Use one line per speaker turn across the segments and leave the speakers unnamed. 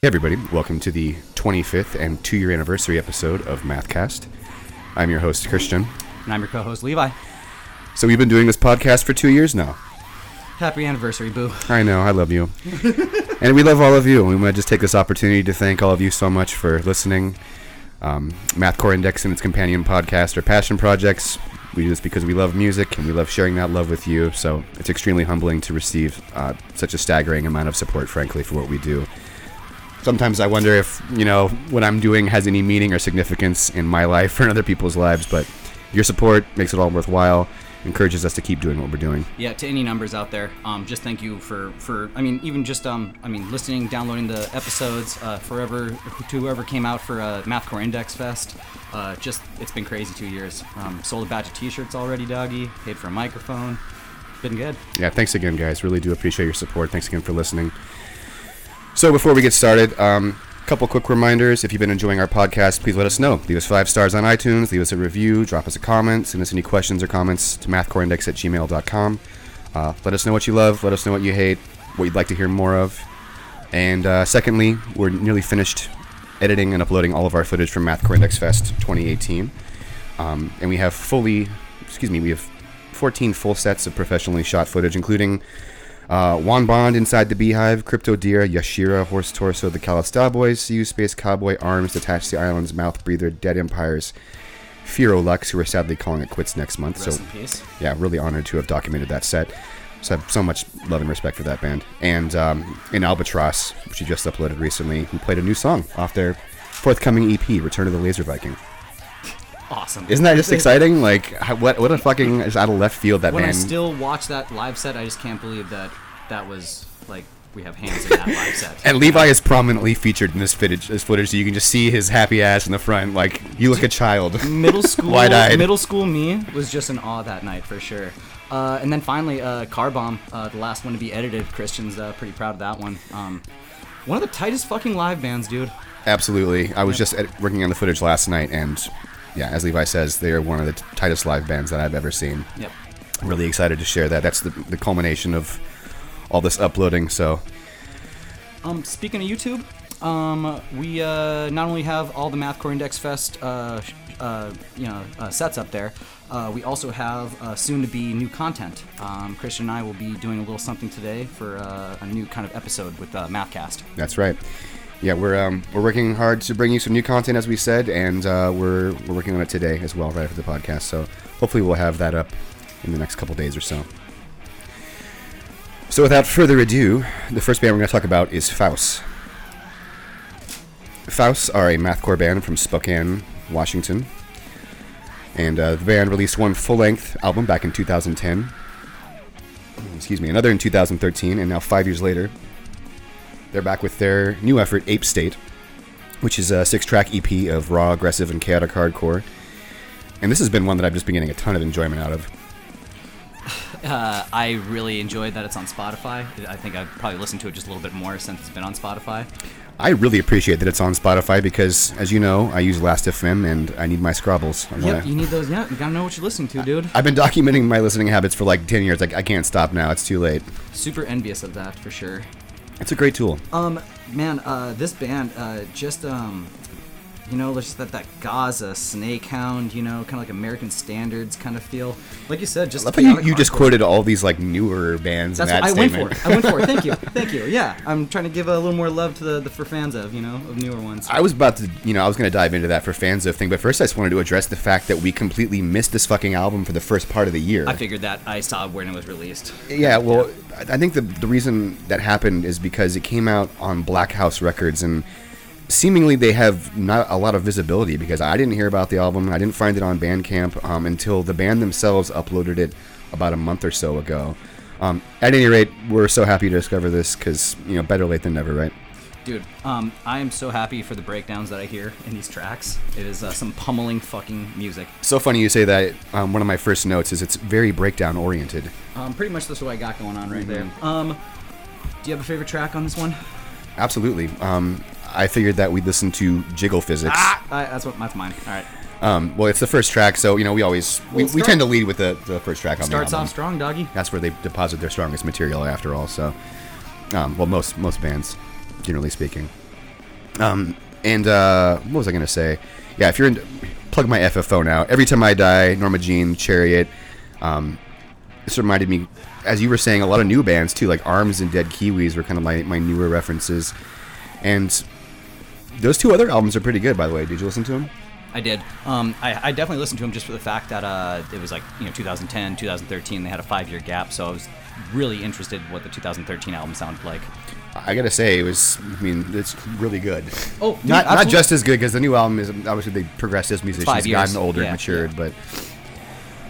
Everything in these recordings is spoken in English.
Hey everybody, welcome to the 25th and two year anniversary episode of Mathcast. I'm your host, Christian.
And I'm your co-host Levi.
So we've been doing this podcast for two years now.
Happy anniversary, boo.
I know, I love you. and we love all of you. We want to just take this opportunity to thank all of you so much for listening. Um, Math Core Index and its companion podcast are passion projects. We do this because we love music and we love sharing that love with you. So it's extremely humbling to receive uh, such a staggering amount of support, frankly, for what we do. Sometimes I wonder if, you know, what I'm doing has any meaning or significance in my life or in other people's lives, but your support makes it all worthwhile, encourages us to keep doing what we're doing.
Yeah, to any numbers out there, um, just thank you for, for I mean, even just um, I mean, listening, downloading the episodes, uh, forever to whoever came out for uh, Math Core Index Fest. Uh, just it's been crazy two years. Um, sold a batch of T-shirts already, doggy. Paid for a microphone. Been good.
Yeah, thanks again, guys. Really do appreciate your support. Thanks again for listening. So before we get started, a um, couple quick reminders. If you've been enjoying our podcast, please let us know. Leave us five stars on iTunes, leave us a review, drop us a comment, send us any questions or comments to mathcoreindex at gmail.com. Uh, let us know what you love, let us know what you hate, what you'd like to hear more of. And uh, secondly, we're nearly finished editing and uploading all of our footage from Math Core Index Fest 2018. Um, and we have fully, excuse me, we have 14 full sets of professionally shot footage, including uh, Juan Bond inside the Beehive, Crypto Deer, Yashira, Horse Torso, the Callous Daoboys, CU Space Cowboy, Arms, Detached the Islands, Mouth Breather, Dead Empires, Fero Lux, who are sadly calling it quits next month.
Rest
so, yeah, really honored to have documented that set. So I have so much love and respect for that band. And um, An Albatross, which you just uploaded recently, who played a new song off their forthcoming EP, Return of the Laser Viking.
Awesome.
Isn't that just exciting? Like, what what a fucking just out of left field that
when I still watch that live set, I just can't believe that that was like we have hands in that live set.
and Levi is prominently featured in this footage, this footage, so you can just see his happy ass in the front. Like, you look a child.
middle school
Wide-eyed.
middle school me was just in awe that night for sure uh, and then finally uh, car bomb uh, the last one to be edited christian's uh, pretty proud of that one um, one of the tightest fucking live bands dude
Absolutely. I was just ed- working on the footage last night, and yeah, as Levi says, they are one of the t- tightest live bands that I've ever seen.
yep
I'm really excited to share that. That's the, the culmination of all this uploading. So,
um, speaking of youtube um, we uh, not only have all the MathCore index fest uh, uh, you know uh, sets up there uh, we also have uh, soon to be new content um, christian and i will be doing a little something today for uh, a new kind of episode with uh, mathcast
that's right. Yeah, we're um, we're working hard to bring you some new content, as we said, and uh, we're we're working on it today as well, right after the podcast. So hopefully we'll have that up in the next couple days or so. So without further ado, the first band we're going to talk about is Faust. Faust are a mathcore band from Spokane, Washington, and uh, the band released one full-length album back in 2010. Excuse me, another in 2013, and now five years later, they're back with their new effort, Ape State, which is a six-track EP of raw, aggressive, and chaotic hardcore. And this has been one that I've just been getting a ton of enjoyment out of.
Uh, I really enjoyed that it's on Spotify. I think I've probably listened to it just a little bit more since it's been on Spotify.
I really appreciate that it's on Spotify because, as you know, I use Last.fm and I need my scrobbles. I
Yep, you need those. Yeah, you gotta know what you're listening to, dude.
I've been documenting my listening habits for like 10 years. Like, I can't stop now. It's too late.
Super envious of that for sure.
It's a great tool.
Um, man, uh, this band, uh, just um, you know, just that that Gaza Snake Hound, you know, kind of like American Standards kind of feel. Like you said, just
I love how you, you just quoted all these like newer bands
That's
in
what
that
I went for. It. I went for. it. Thank you, thank you. Yeah, I'm trying to give a little more love to the, the for fans of, you know, of newer ones.
I was about to, you know, I was going to dive into that for fans of thing, but first I just wanted to address the fact that we completely missed this fucking album for the first part of the year.
I figured that I saw when it was released.
Yeah, well, I I think the the reason that happened is because it came out on Black House Records, and seemingly they have not a lot of visibility because I didn't hear about the album. I didn't find it on Bandcamp um, until the band themselves uploaded it about a month or so ago. Um, at any rate, we're so happy to discover this because you know, better late than never, right?
Dude, um, I am so happy for the breakdowns that I hear in these tracks. It is uh, some pummeling fucking music.
So funny you say that. Um, one of my first notes is it's very breakdown oriented.
Um, pretty much that's what I got going on right there. Um, do you have a favorite track on this one?
Absolutely. Um, I figured that we'd listen to Jiggle Physics.
Ah, I, that's what that's mine. All right.
Um, well, it's the first track, so you know we always we, we tend to lead with the, the first track on
Starts
the album.
off strong, doggy.
That's where they deposit their strongest material, after all. So, um, well, most most bands, generally speaking.
Um, and uh, what was I gonna say? Yeah, if you're in, plug my FFO now. Every time I die, Norma Jean, Chariot. Um, this reminded me, as you were saying, a lot of new bands too, like Arms and Dead Kiwis were kind of my, my newer references. And those two other albums are pretty good, by the way. Did you listen to them?
I did. Um, I, I definitely listened to them just for the fact that uh, it was like you know 2010, 2013. They had a five-year gap, so I was really interested in what the 2013 album sounded like.
I gotta say, it was. I mean, it's really good.
Oh,
not not just as good because the new album is obviously they progressed as musicians, gotten older,
yeah,
and matured. But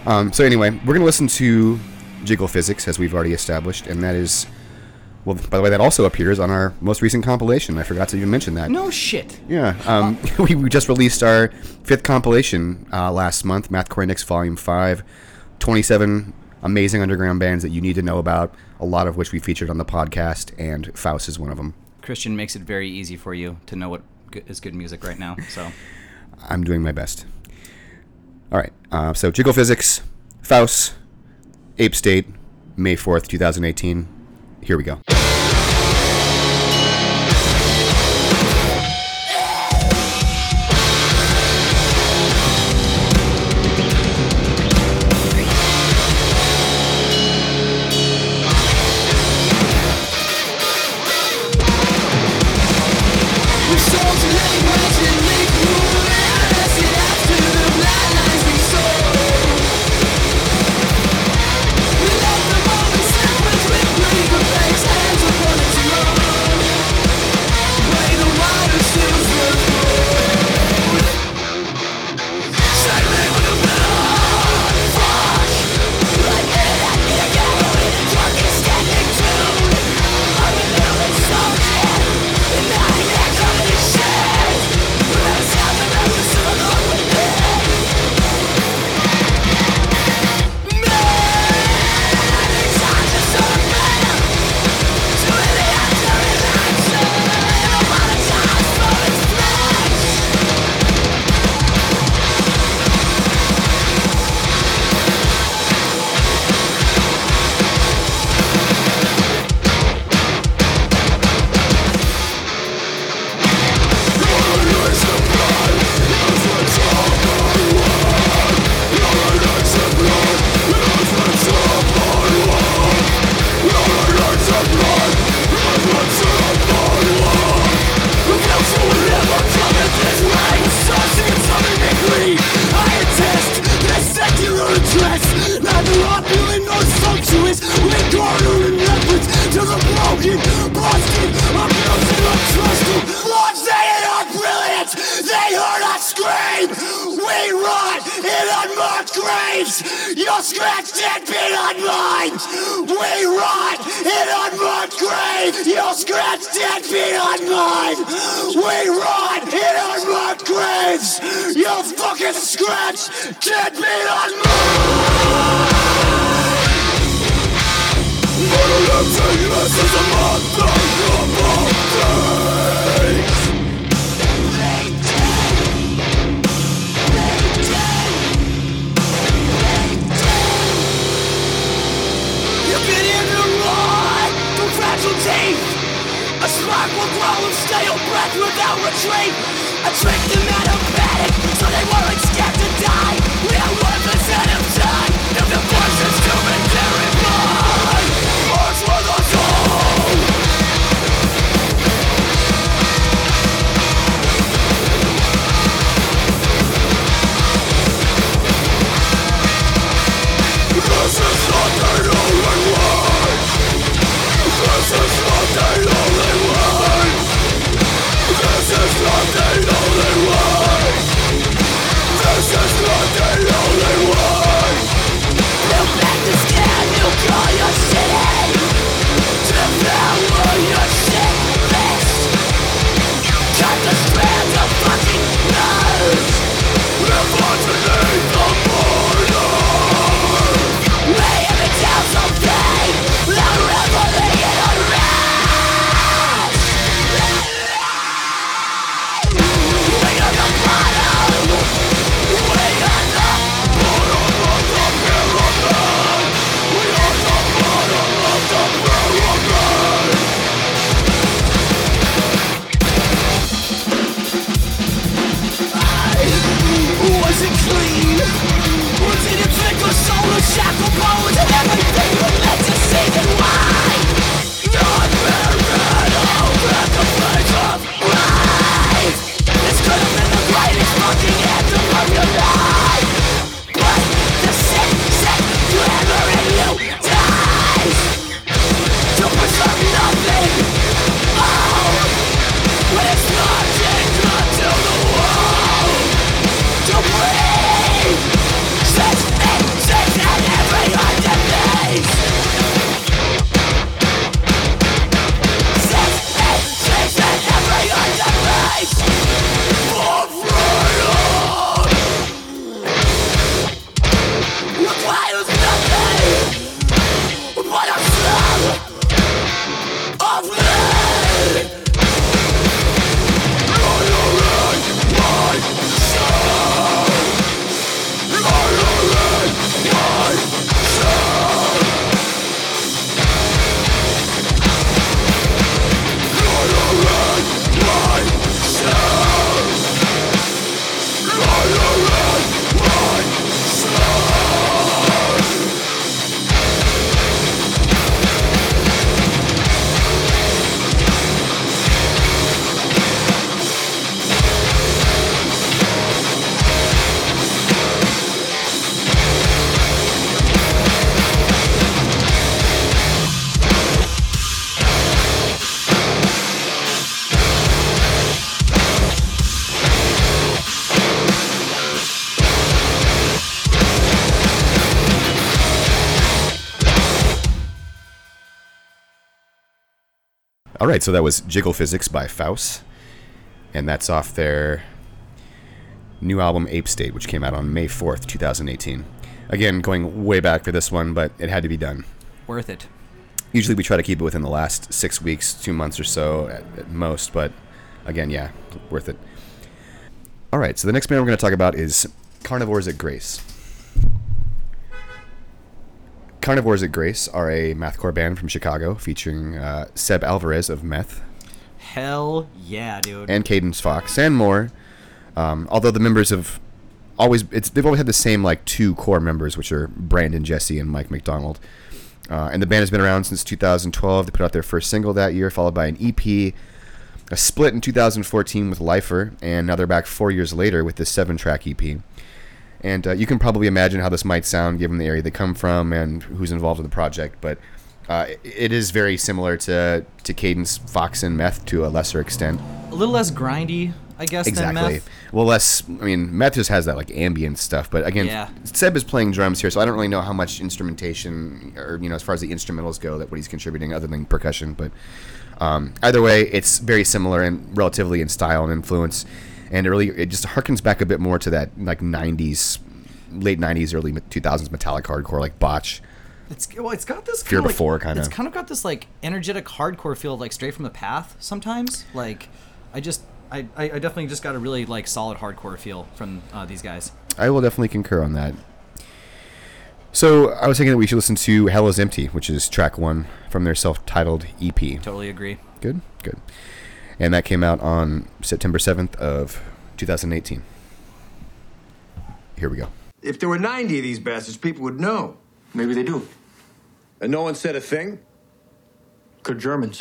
um, so anyway, we're gonna listen to Jiggle Physics as we've already established, and that is. Well, by the way, that also appears on our most recent compilation. I forgot to even mention that.
No shit.
Yeah, um, we, we just released our fifth compilation uh, last month, Mathcore Index Volume 5. 27 amazing underground bands that you need to know about, a lot of which we featured on the podcast, and Faust is one of them.
Christian makes it very easy for you to know what is good, good music right now. So
I'm doing my best. All right, uh, so Jiggle Physics, Faust, Ape State, May 4th, 2018. Here we go.
Right, so that was Jiggle Physics by Faust, and that's off their new album Ape State, which came out on May 4th, 2018. Again, going way back for this one, but it had to be done.
Worth it.
Usually we try to keep it within the last six weeks, two months or so at, at most, but again, yeah, worth it. All right, so the next band we're going to talk about is Carnivores at Grace. Carnivores at Grace are a mathcore band from Chicago featuring uh, Seb Alvarez of Meth
Hell yeah, dude.
and Cadence Fox and more. Um, although the members have always it's they've always had the same like two core members, which are Brandon Jesse and Mike McDonald. Uh, and the band has been around since 2012. They put out their first single that year, followed by an EP, a split in 2014 with Lifer, and now they're back four years later with this seven-track EP. And uh, you can probably imagine how this might sound given the area they come from and who's involved in the project, but uh, it is very similar to to Cadence Fox and Meth to a lesser extent.
a little less grindy, I guess, than
Exactly.
meth.
Well, less. I mean, Meth just has that like ambient stuff, but again,
Yeah.
Seb is playing drums here, so I don't really know how much instrumentation or you know as far as the instrumentals go that what he's contributing other than percussion. But um, either way, it's very similar and relatively in style and influence, and it really it just harkens back a bit more to that like '90s, late '90s, early 2000s metallic hardcore like Botch.
It's well, it's got this
Fear Before
like,
kinda.
It's kind of got this like energetic hardcore feel, like straight from the path. Sometimes, like, I just, I, I definitely just got a really like solid hardcore feel from uh, these guys.
I will definitely concur on that. So I was thinking that we should listen to "Hell Is Empty," which is track one from their self-titled EP.
Totally agree.
Good, good. And that came out on September 7th of 2018. Here we go.
If there were 90 of these bastards, people would know.
Maybe they do.
And no one said a thing?
Good Germans.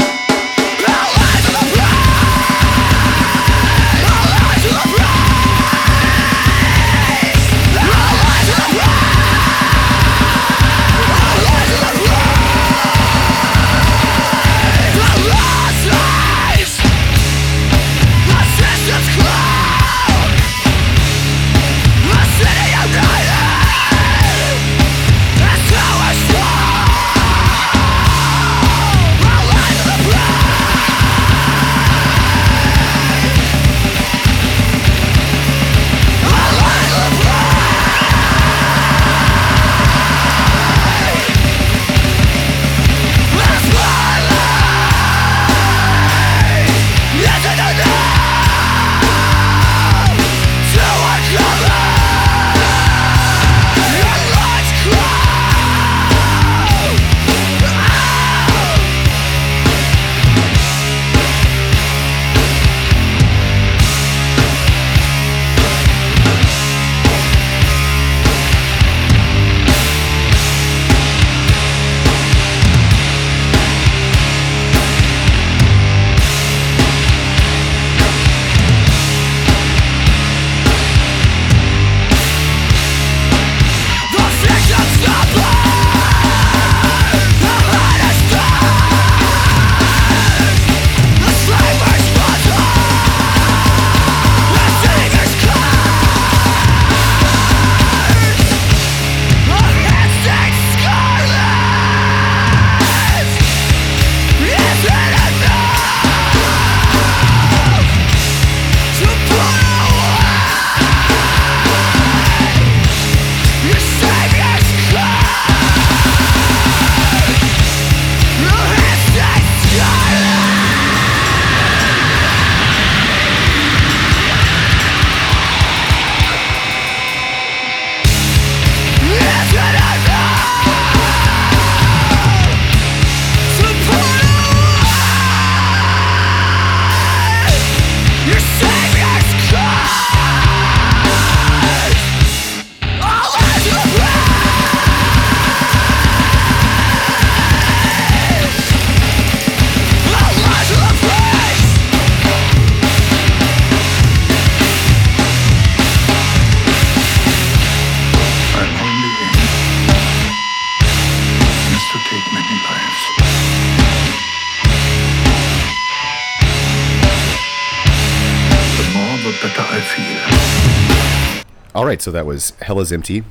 Right, so that was Hell is Empty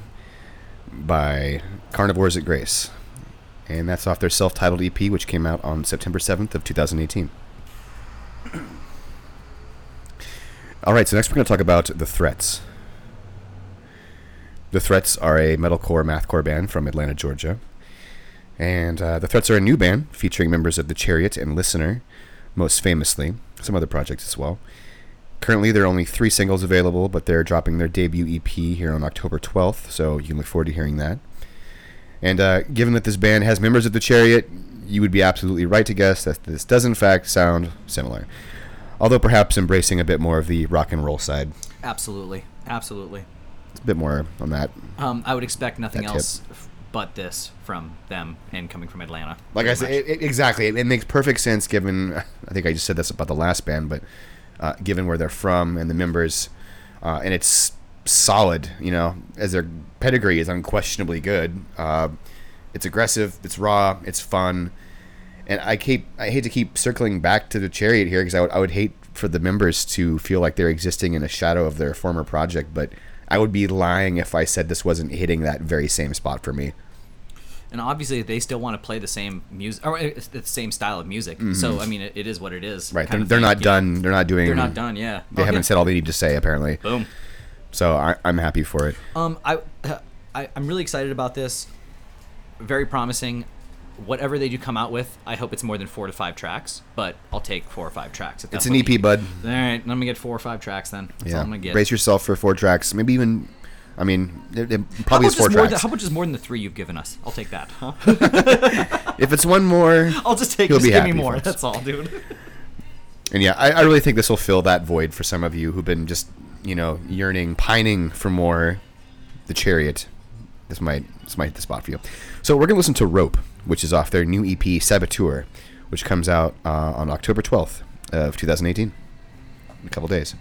by Carnivores at Grace. And that's off their self-titled EP, which came out on September 7th of 2018. All right, so next we're going to talk about the Threats. The Threats are a metalcore mathcore band from Atlanta, Georgia. And uh, the Threats are a new band featuring members of The Chariot and Listener, most famously, some other projects as well. Currently, there are only three singles available, but they're dropping their debut EP here on October 12th, so you can look forward to hearing that. And uh, given that this band has members of The Chariot, you would be absolutely right to guess that this does, in fact, sound similar. Although perhaps embracing a bit more of the rock and roll side.
Absolutely, absolutely.
It's a bit more on that.
Um, I would expect nothing else but this from them and coming from Atlanta.
Like I said, it, it- exactly. It, it makes perfect sense given. I think I just said this about the last band, but uh, given where they're from and the members, uh, and it's solid. You know, as their pedigree is unquestionably good. Uh, it's aggressive. It's raw. It's fun. And I keep I hate to keep circling back to the chariot here because I would I would hate for the members to feel like they're existing in a shadow of their former project, but I would be lying if I said this wasn't hitting that very same spot for me.
And obviously they still want to play the same music or the same style of music. So I mean, it, it is what it is.
Mm-hmm. Right? They're, they're not
you know.
done. They're not doing.
They're not done. Yeah.
They
Oh,
haven't
yeah.
said all they need to say apparently.
Boom.
So I, I'm happy for it.
Um, I, I, I'm really excited about this. Very promising. Whatever they do come out with, I hope it's more than four to five tracks. But I'll take four or five tracks. If
It's an EP, bud.
All right, let me get four or five tracks then. That's all
Yeah.
I'm gonna get.
Brace yourself for four tracks. Maybe even. I mean, it, it probably is four tracks.
than, how much is more than the three you've given us? I'll take that. Huh?
if it's one more,
I'll just take.
He'll
Just
be
give me more. That's all, dude.
and yeah, I, I really think this will fill that void for some of you who've been just, you know, yearning, pining for more. The Chariot. This might this might hit the spot for you. So we're gonna listen to Rope, which is off their new EP Saboteur, which comes out uh, on October 12th of 2018. In a couple days.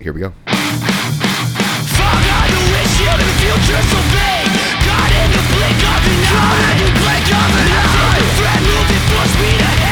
Here we go.
Caught in the blink of an eye In the blink of an eye. Threat moving full speed ahead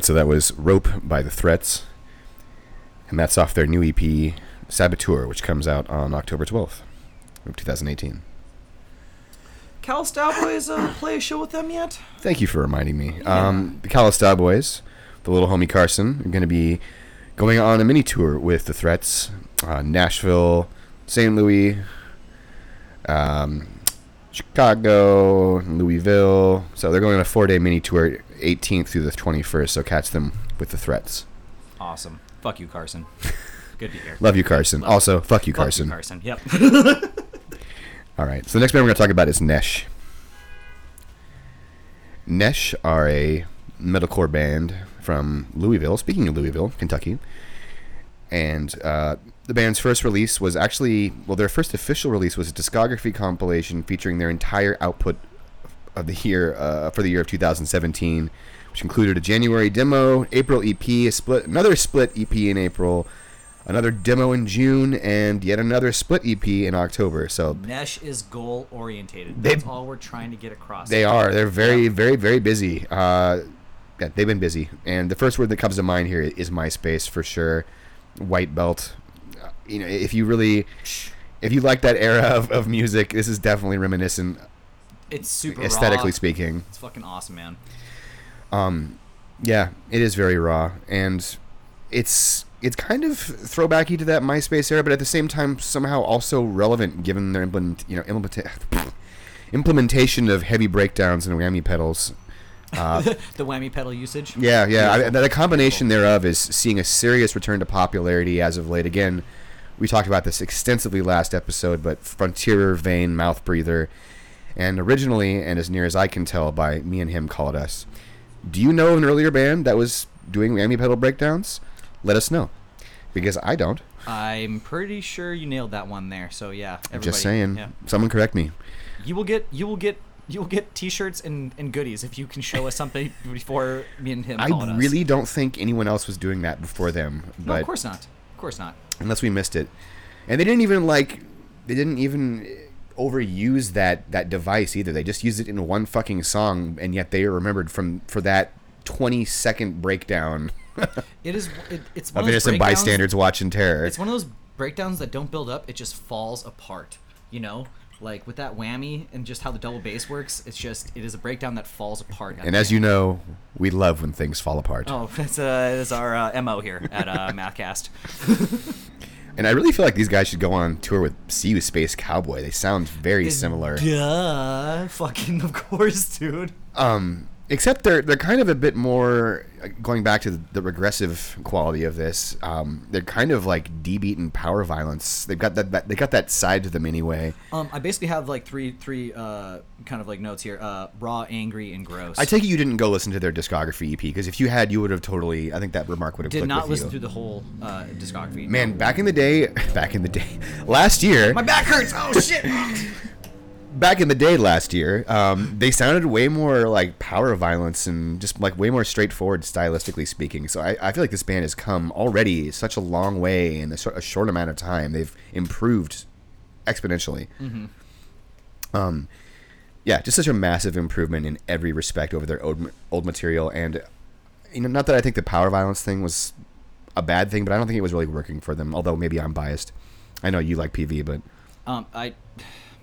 right, so that was Rope by The Threats. And that's off their new EP, Saboteur, which comes out on October 12th of 2018.
Callous Daoboys uh, play a show with them yet?
Thank you for reminding me. Um, the Callous Daoboys, the little homie Carson, are going to be going on a mini tour with the Threats, uh, Nashville, St. Louis, um, Chicago, Louisville. So they're going on a four-day mini tour, 18th through the 21st. So catch them with the Threats.
Awesome. Fuck you, Carson. Good to hear.
Love you, Carson. Also, fuck you,
Fuck
Carson.
You, Carson. Yep.
All right. So the next band we're going to talk about is Nesh. Nesh are a metalcore band from Louisville. Speaking of Louisville, Kentucky, and uh, the band's first release was actually well, their first official release was a discography compilation featuring their entire output of the year uh, for the year of 2017, which included a January demo, April EP, a split, another split EP in April, another demo in June, and yet another split EP in October. So
Nesh is goal orientated. That's all we're trying to get across.
They are. They're very, very, very busy. Uh, yeah, they've been busy. And the first word that comes to mind here is MySpace for sure. White belt. Uh, You know, if you really, if you like that era of, of music, this is definitely reminiscent,
It's super
aesthetically
raw.
speaking.
It's fucking awesome, man.
Um, Yeah, it is very raw, and it's it's kind of throwbacky to that MySpace era, but at the same time somehow also relevant given their implement, you know, implementa- implementation of heavy breakdowns and whammy pedals.
the whammy pedal usage.
Yeah, yeah. I, the combination thereof is seeing a serious return to popularity as of late. Again, we talked about this extensively last episode, but Frontier Vein Mouth Breather, and originally, and as near as I can tell by me and him called us. Do you know of an earlier band that was doing whammy pedal breakdowns? Let us know, because I don't.
I'm pretty sure you nailed that one there. So yeah,
I'm just saying.
Yeah.
Someone correct me.
You will get you will get you will get T-shirts and, and goodies if you can show us something before me and him.
I
us.
really don't think anyone else was doing that before them.
no,
but
of course not. Of course not.
unless we missed it. And they didn't even like they didn't even overuse that that device either. They just used it in one fucking song, and yet they are remembered from for that twenty second breakdown
It is. It, it's one
of innocent bystanders watching terror.
It's one of those breakdowns that don't build up. It just falls apart. You know, like with that whammy and just how the double bass works. It's just it is a breakdown that falls apart.
And as
end.
you know, we love when things fall apart.
Oh, that's, uh, that's our uh, mo here at uh, Mathcast.
And I really feel like these guys should go on tour with See You Space Cowboy. They sound very similar.
Yeah, fucking of course, dude.
Um, except they're they're kind of a bit more going back to the, the regressive quality of this. Um, they're kind of like D beat and power violence. They've got that, that they got that side to them anyway.
Um, I basically have like three three uh kind of like notes here. Uh, raw, angry, and gross.
I take it you didn't go listen to their discography EP because if you had, you would have totally. I think that remark would have
did not listen
you.
through the whole uh, discography.
Man, back in the day, back in the day, last year,
my back hurts. Oh shit.
back in the day last year, um, they sounded way more like power violence and just like way more straightforward stylistically speaking. So I, I feel like this band has come already such a long way in a, short- a short amount of time. They've improved exponentially. Um, yeah, just such a massive improvement in every respect over their old, old material. And you know, not that I think the power violence thing was a bad thing, but I don't think it was really working for them. Although maybe I'm biased. I know you like PV, but
Um, I,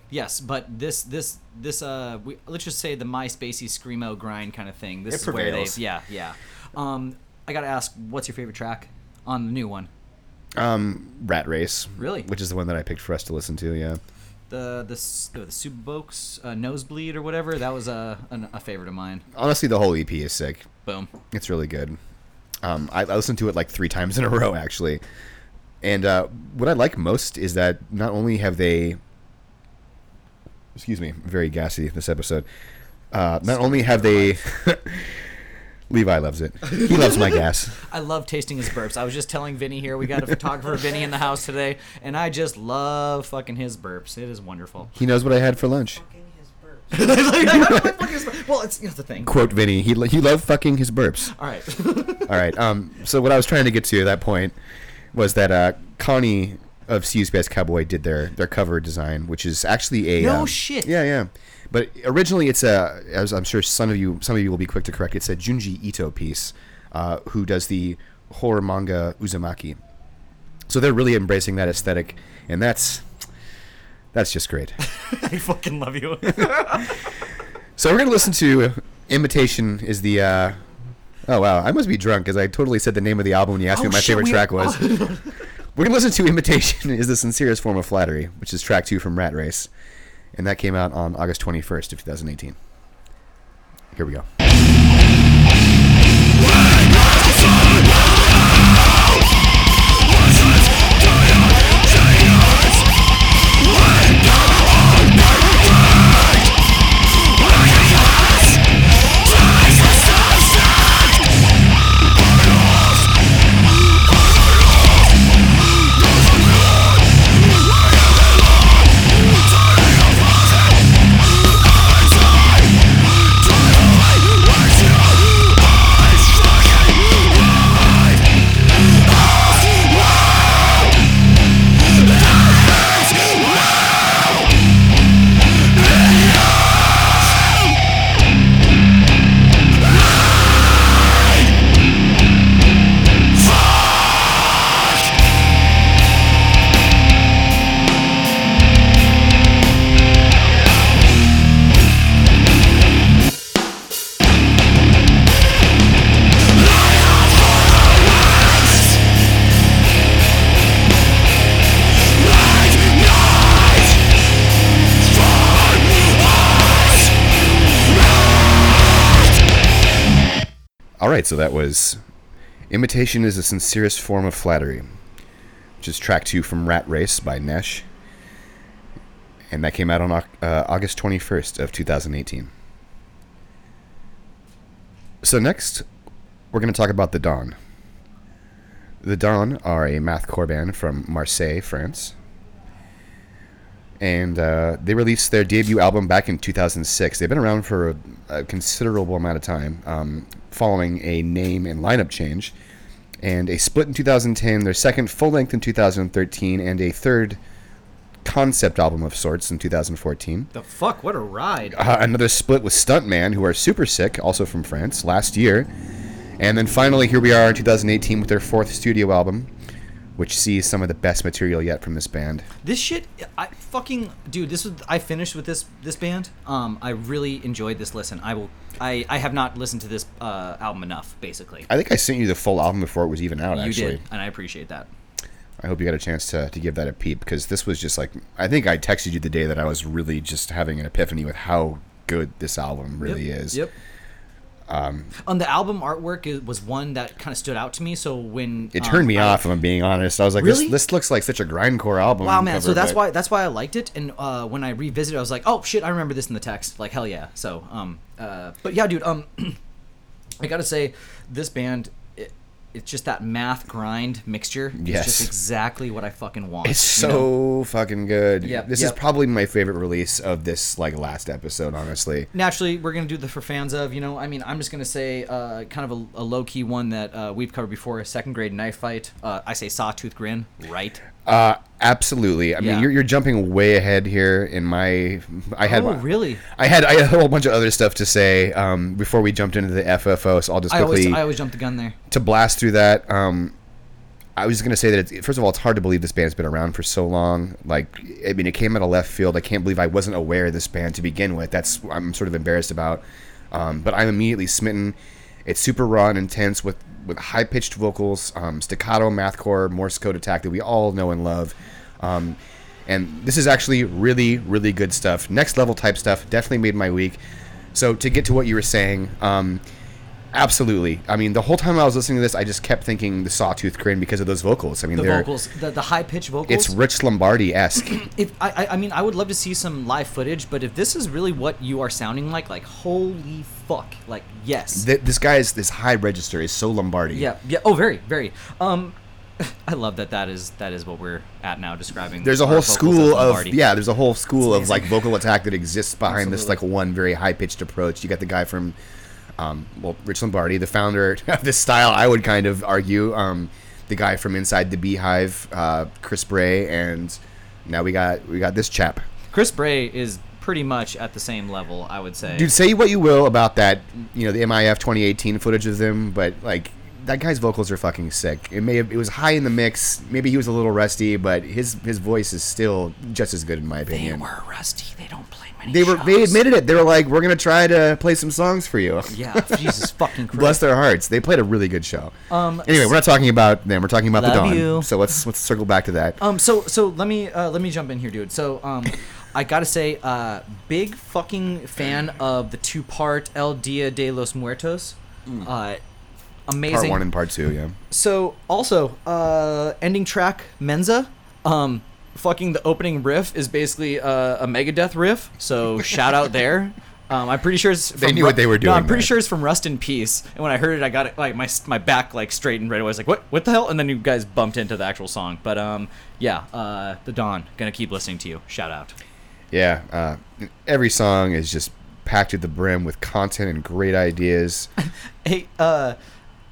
yes, but this this this uh, we, let's just say the MySpacey screamo grind kind of thing. This
It
is where they, yeah, yeah. Um, I gotta ask, what's your favorite track on the new one?
Um, Rat Race,
Really?
which is the one that I picked for us to listen to. Yeah.
The the the, the Subbox uh, nosebleed or whatever. That was a an, a favorite of mine.
honestly, the whole EP is sick.
Boom.
It's really good. Um, I, I listened to it like three times in a row, actually. And uh, what I like most is that not only have they, excuse me, very gassy this episode. Uh, not only have they, Levi loves it. He loves my gas.
I love tasting his burps. I was just telling Vinny here, we got a photographer Vinny in the house today, and I just love fucking his burps. It is wonderful.
He knows what I had for lunch.
well, it's, it's the thing.
Quote Vinny. He lo- he loved fucking his burps.
All right.
All right. Um. So what I was trying to get to at that point was that uh, Connie of You Space Cowboy did their their cover design, which is actually a
No
um,
shit.
Yeah, yeah. But originally, it's a as I'm sure some of you some of you will be quick to correct. It's a Junji Ito piece, uh, who does the horror manga Uzumaki. So they're really embracing that aesthetic, and that's That's just great.
I fucking love you.
So we're gonna listen to "Imitation" is the. Uh, oh wow, I must be drunk because I totally said the name of the album when you asked me
Oh,
what my
shit,
favorite
we-
track was. we're gonna listen to "Imitation" is the sincerest form of flattery, which is track two from Rat Race, and that came out on August 21st of 2018. Here we go. Right, so that was "Imitation is the sincerest form of flattery," which is track two from Rat Race by Nesh, and that came out on uh, August 21st of 2018. So next, we're going to talk about the Dawn. The Dawn are a mathcore band from Marseille, France. And uh, they released their debut album back in 2006. They've been around for a, a considerable amount of time, um, following a name and lineup change, and a split in 2010, their second full length in 2013, and a third concept album of sorts in 2014
the fuck? What a ride.
uh, another split with Stuntman, who are super sick, also from France, last year. And then finally, here we are in 2018 with their fourth studio album, which sees some of the best material yet from this band.
This shit, I fucking dude. This was I finished with this this band. Um, I really enjoyed this listen. I will. I I have not listened to this uh, album enough. Basically,
I think I sent you the full album before it was even out,
you
actually.
did, and I appreciate that.
I hope you got a chance to, to give that a peep because this was just like, I think I texted you the day that I was really just having an epiphany with how good this album really
Yep,
is.
Yep. Um, on the album artwork it was one that kind of stood out to me. So when
It
um,
turned me
I-
off, if I'm being honest. I was like,
Really?
this, this looks like such a grindcore album.
Wow, man! so that's
but-
why that's why I liked it. And uh, when I revisited, I was like, oh shit, I remember this in the text. Like hell yeah. So um, uh, but yeah, dude. Um, I gotta say, this band. It, it's just that math grind mixture. It's
Yes.
just exactly what I fucking want.
It's so
know?
fucking good.
Yep,
this
yep.
is probably my favorite release of this like last episode, honestly.
naturally we're gonna do the for fans of you know i mean i'm just gonna say uh, kind of a, a low-key one that uh, we've covered before a second grade knife fight uh, i say sawtooth grin right
Uh, absolutely. I
Yeah.
mean, you're, you're jumping way ahead here in my. I had
Oh, really?
I had I had a whole bunch of other stuff to say um, before we jumped into the FFO. So I'll just
I always,
quickly
I always jump the gun there
to blast through that. Um, I was going to say that it's, first of all, it's hard to believe this band's been around for so long. Like, I mean, it came out of left field. I can't believe I wasn't aware of this band to begin with. That's I'm sort of embarrassed about. Um, but I'm immediately smitten. It's super raw and intense with with high pitched vocals, um, staccato, mathcore, Morse code attack that we all know and love. Um, and this is actually really, really good stuff. Next level type stuff. Definitely made my week. So to get to what you were saying, um, absolutely. I mean, the whole time I was listening to this, I just kept thinking the Sawtooth Grin because of those vocals. I mean,
the
they're
vocals the, the high-pitched vocals
it's Rich Lombardi esque.
if I, I- I mean i would love to see some live footage but if this is really what you are sounding like like holy fuck like yes
Th- this guy is this high register is so Lombardi.
yeah yeah oh very very um i love that that is that is what we're at now describing
There's a whole school
as
of yeah. There's a whole school of like vocal attack that exists behind this like one very high pitched approach. You got the guy from, um, well, Rich Lombardi, the founder of this style. I would kind of argue, um, the guy from Inside the Beehive, uh, Chris Bray, and now we got we got this chap.
Chris Bray is pretty much at the same level, I would say.
Dude, say what you will about that, you know, the MIF 2018 footage of them, but like that guy's vocals are fucking sick. It may have, it was high in the mix. Maybe he was a little rusty, but his his voice is still just as good in my opinion.
They
opinion.
were rusty. They don't play many.
They were they admitted it. They were like, "We're gonna try to play some songs for you."
Yeah, Jesus fucking Christ.
Bless their hearts. They played a really good show.
Um,
anyway, we're not talking about them. We're talking about the
Love
Dawn.
you.
So let's let's circle back to that.
Um, so so let me uh, let me jump in here, dude. So um, I gotta say, uh, big fucking fan of the two part El Dia de los Muertos. Uh, amazing.
Mm. part one and part two. Yeah.
So also, uh, ending track Menza. Um, fucking the opening riff is basically uh, a Megadeth riff. So shout out there. Um, I'm pretty sure it's from
knew what they were
No, I'm pretty
there.
sure it's from Rust in Peace. And when I heard it, I got it like my my back like straightened right away. I was like, what what the hell? And then you guys bumped into the actual song. But um, yeah, uh, the Dawn. Gonna keep listening to you. Shout out.
Yeah. Uh, every song is just packed to the brim with content and great ideas.
Hey, uh,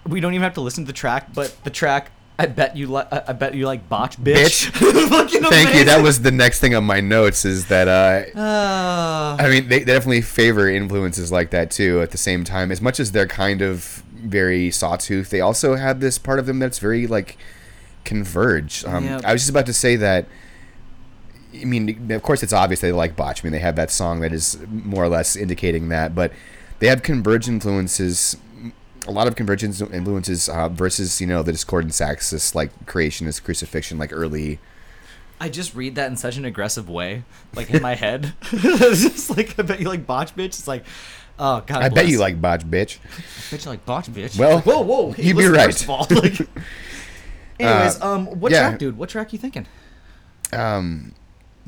we don't even have to listen to the track, but the track. I bet you like. I bet you like botch, bitch. Fucking
Thank you. That was the next thing on my notes. Is that uh,
Uh,
I mean, they, definitely favor influences like that too. At the same time, as much as they're kind of very sawtooth, they also have this part of them that's very like converge. Um. I was just about to say that. I mean, of course, it's obvious they like botch. I mean, they have that song that is more or less indicating that, but they have convergent influences. A lot of convergent influences uh, versus you know the Discordant Axis like Creation Is Crucifixion like early
I just read that in such an aggressive way, like in my head. it's just like I bet you like botch, bitch. It's like, oh god.
I bet you like botch, bitch.
I bet you like botch, bitch.
Well,
Like, whoa, whoa. Hey,
you'd be right.
First of all, like, anyways, um, what
yeah.
track, dude? What track you thinking?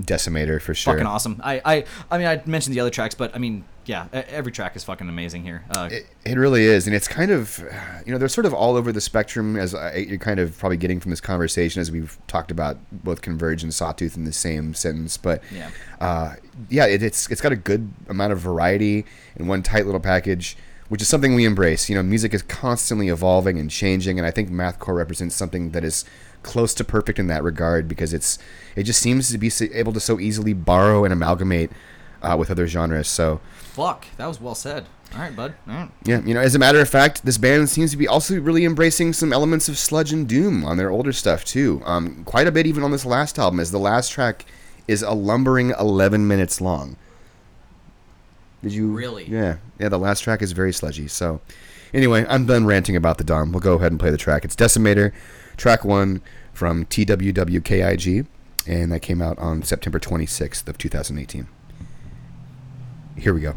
Decimator for sure.
Fucking awesome. I, I, I mean, I mentioned the other tracks, but I mean, yeah, every track is fucking amazing here. Uh,
It, it really is, and it's kind of, you know, they're sort of all over the spectrum, as I, you're kind of probably getting from this conversation, as we've talked about both Converge and Sawtooth in the same sentence. But
Yeah.
uh, yeah, it, it's it's got a good amount of variety in one tight little package, which is something we embrace. You know, music is constantly evolving and changing, and I think mathcore represents something that is close to perfect in that regard because it's it just seems to be able to so easily borrow and amalgamate uh, with other genres. So.
fuck, that was well said. All right, bud. All right.
Yeah, you know, as a matter of fact, this band seems to be also really embracing some elements of sludge and doom on their older stuff too. Um, quite a bit even on this last album, as the last track is a lumbering 11 minutes long. Did you
Really?
Yeah, yeah. The last track is very sludgy. So, anyway, I'm done ranting about the Dawn. We'll go ahead and play the track. It's Decimator, track one from TWWKIG, and that came out on September 26th of 2018. Here we go.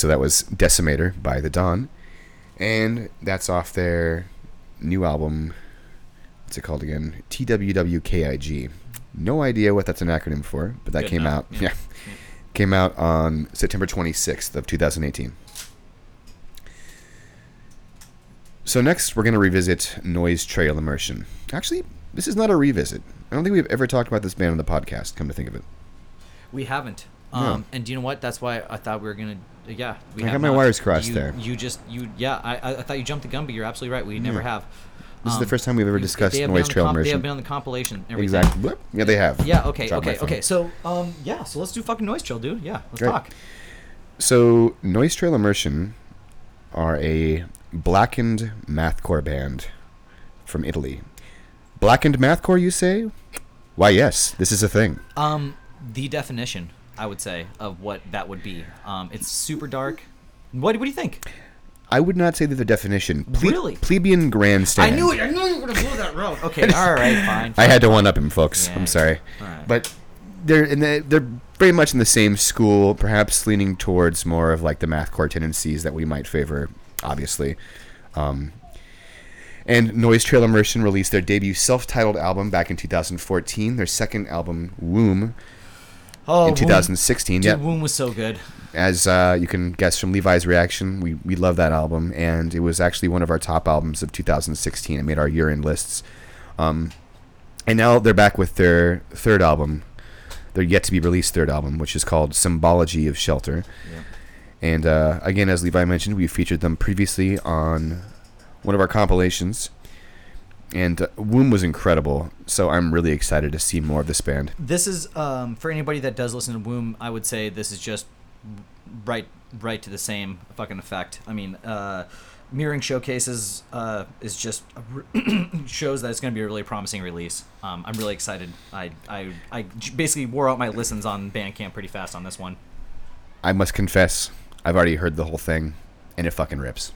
So that was Decimator by The Dawn, and that's off their new album, what's it called again? TWWKIG. No idea what that's an acronym for, but that
Good
came
enough,
out.
yeah.
Yeah. Came out on September 26th of 2018. So next, we're going to revisit Noise Trail Immersion. Actually, this is not a revisit. I don't think we've ever talked about this band on the podcast. Come to think of it,
We haven't. Um, and do you know what? That's why I thought we were gonna. Yeah, we
I
have
got my
not.
wires crossed
You-
there.
You just you yeah. I, I thought you jumped the gun, but you're absolutely right. We never have.
This is the
Um,
first time we've ever
you-
discussed
they have been
Noise Trail
comp- They have been on the compilation. Everything.
Exactly. Yeah, they have.
Yeah. Okay.
Drop
Okay. Okay. So um yeah. So let's do fucking noise trail, dude. Yeah. Let's
Great.
talk.
So, Noise Trail Immersion are a blackened mathcore band from Italy. Blackened mathcore, you say? Why, yes, this is a thing.
Um, the definition I would say of what that would be. Um, it's super dark. What, what do you think?
I would not say that the definition. Ple-
Really?
Plebeian grandstand.
I knew it. I knew you were gonna blow that road. Okay. all right. Fine.
I had to one up him, folks.
Yeah,
I'm sorry, but they're in the, they're very much in the same school, perhaps leaning towards more of like the mathcore tendencies that we might favor, obviously. Um, and Noise Trail Immersion released their debut self-titled album back in 2014. Their second album, Womb,
oh,
in 2016.
Dude,
Yeah,
Womb was so good.
as uh, you can guess from Levi's reaction, we, we love that album, and it was actually one of our top albums of 2016. It made our year-end lists. Um, and now they're back with their third album, their yet-to-be-released third album, which is called Symbology of Shelter. And uh, again, as Levi mentioned, we featured them previously on one of our compilations. And uh, Womb was incredible, so I'm really excited to see more of this band.
This is um, for anybody that does listen to Womb. I would say this is just right, right to the same fucking effect. I mean, uh, mirroring showcases uh, is just a r- shows that it's going to be a really promising release. Um, I'm really excited. I, I I basically wore out my listens on Bandcamp pretty fast on this one.
I must confess, I've already heard the whole thing, and it fucking rips.